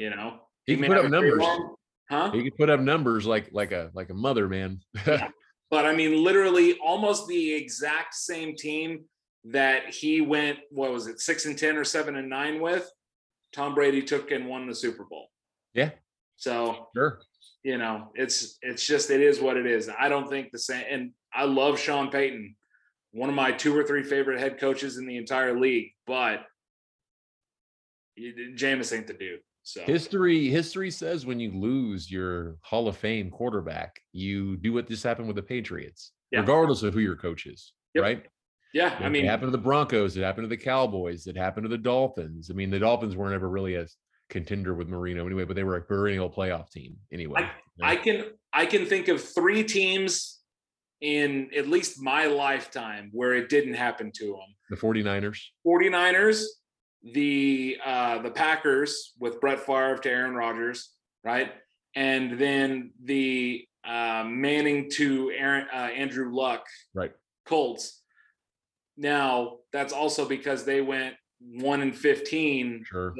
You know, he, he put up numbers. Long, Huh? He could put up numbers like like a like a mother, man. yeah. But I mean, literally almost the exact same team that he went, what was it, six and ten or seven and nine with, Tom Brady took and won the Super Bowl. Yeah. So sure. You know, it's it's just it is what it is. I don't think the same and I love Sean Payton, one of my two or three favorite head coaches in the entire league, but Jameis ain't the dude. So history history says when you lose your Hall of Fame quarterback, you do what just happened with the Patriots, yeah. regardless of who your coach is, yep. right? Yeah, I mean, it happened to the Broncos, it happened to the Cowboys, it happened to the Dolphins. I mean, the Dolphins weren't ever really a contender with Marino anyway, but they were a perennial playoff team anyway. I, I can I can think of three teams in at least my lifetime where it didn't happen to them. The 49ers. 49ers, the uh, the Packers with Brett Favre to Aaron Rodgers, right? And then the uh, Manning to Aaron uh, Andrew Luck, right? Colts. Now that's also because they went one and fifteen. Sure.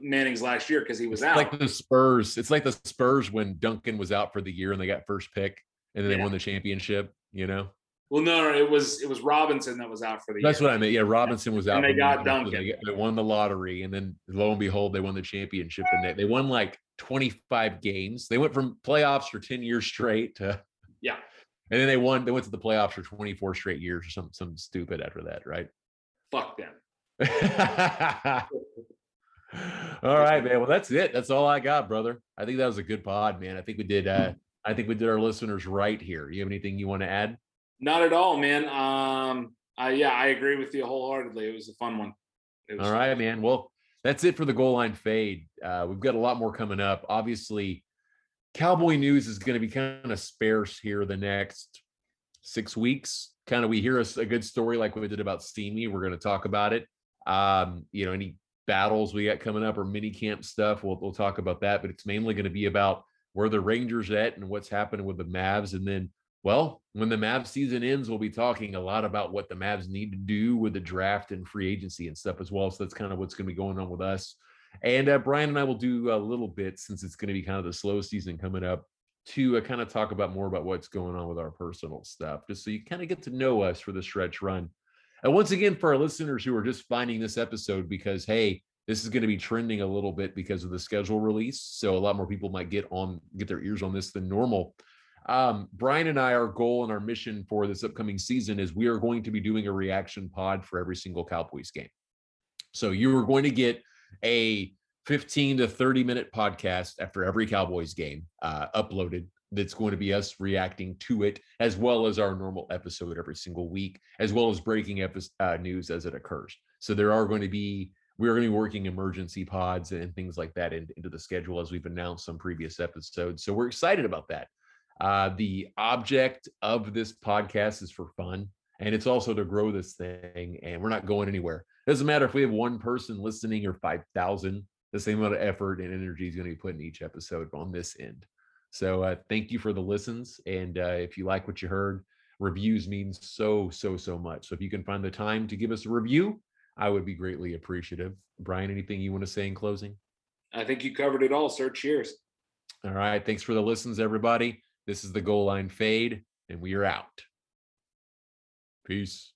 Manning's last year because he was it's out. Like the Spurs, it's like the Spurs when Duncan was out for the year and they got first pick and then yeah. they won the championship. You know. Well, no, no, it was it was Robinson that was out for the. That's year. what I meant. Yeah, Robinson was out. And they got Duncan. They, they, won the lottery, and then lo and behold, they won the championship. And they, they won like 25 games. They went from playoffs for 10 years straight to yeah. And then they won. They went to the playoffs for 24 straight years or something, something stupid after that, right? Fuck them. all right, man. Well, that's it. That's all I got, brother. I think that was a good pod, man. I think we did. uh I think we did our listeners right here. You have anything you want to add? Not at all, man. Um, I yeah, I agree with you wholeheartedly. It was a fun one. All right, man. Well, that's it for the goal line fade. Uh, we've got a lot more coming up. Obviously, Cowboy news is going to be kind of sparse here the next six weeks. Kind of, we hear a, a good story like we did about Steamy. We're going to talk about it. Um, you know, any battles we got coming up or mini camp stuff, we'll, we'll talk about that. But it's mainly going to be about where the Rangers at and what's happening with the Mavs, and then well, when the Mavs season ends, we'll be talking a lot about what the Mavs need to do with the draft and free agency and stuff as well. So that's kind of what's going to be going on with us. And uh, Brian and I will do a little bit since it's going to be kind of the slow season coming up to uh, kind of talk about more about what's going on with our personal stuff, just so you kind of get to know us for the stretch run. And once again, for our listeners who are just finding this episode because, hey, this is going to be trending a little bit because of the schedule release. So a lot more people might get on, get their ears on this than normal. Um, Brian and I, our goal and our mission for this upcoming season is we are going to be doing a reaction pod for every single Cowboys game. So you are going to get a 15 to 30 minute podcast after every Cowboys game uh, uploaded. That's going to be us reacting to it, as well as our normal episode every single week, as well as breaking episode, uh, news as it occurs. So there are going to be we are going to be working emergency pods and things like that in, into the schedule as we've announced some previous episodes. So we're excited about that. Uh, the object of this podcast is for fun, and it's also to grow this thing. And we're not going anywhere. It doesn't matter if we have one person listening or five thousand the same amount of effort and energy is going to be put in each episode on this end. So uh, thank you for the listens. And uh, if you like what you heard, reviews means so, so, so much. So if you can find the time to give us a review, I would be greatly appreciative. Brian, anything you want to say in closing? I think you covered it all, sir. Cheers. All right. Thanks for the listens, everybody. This is the goal line fade, and we are out. Peace.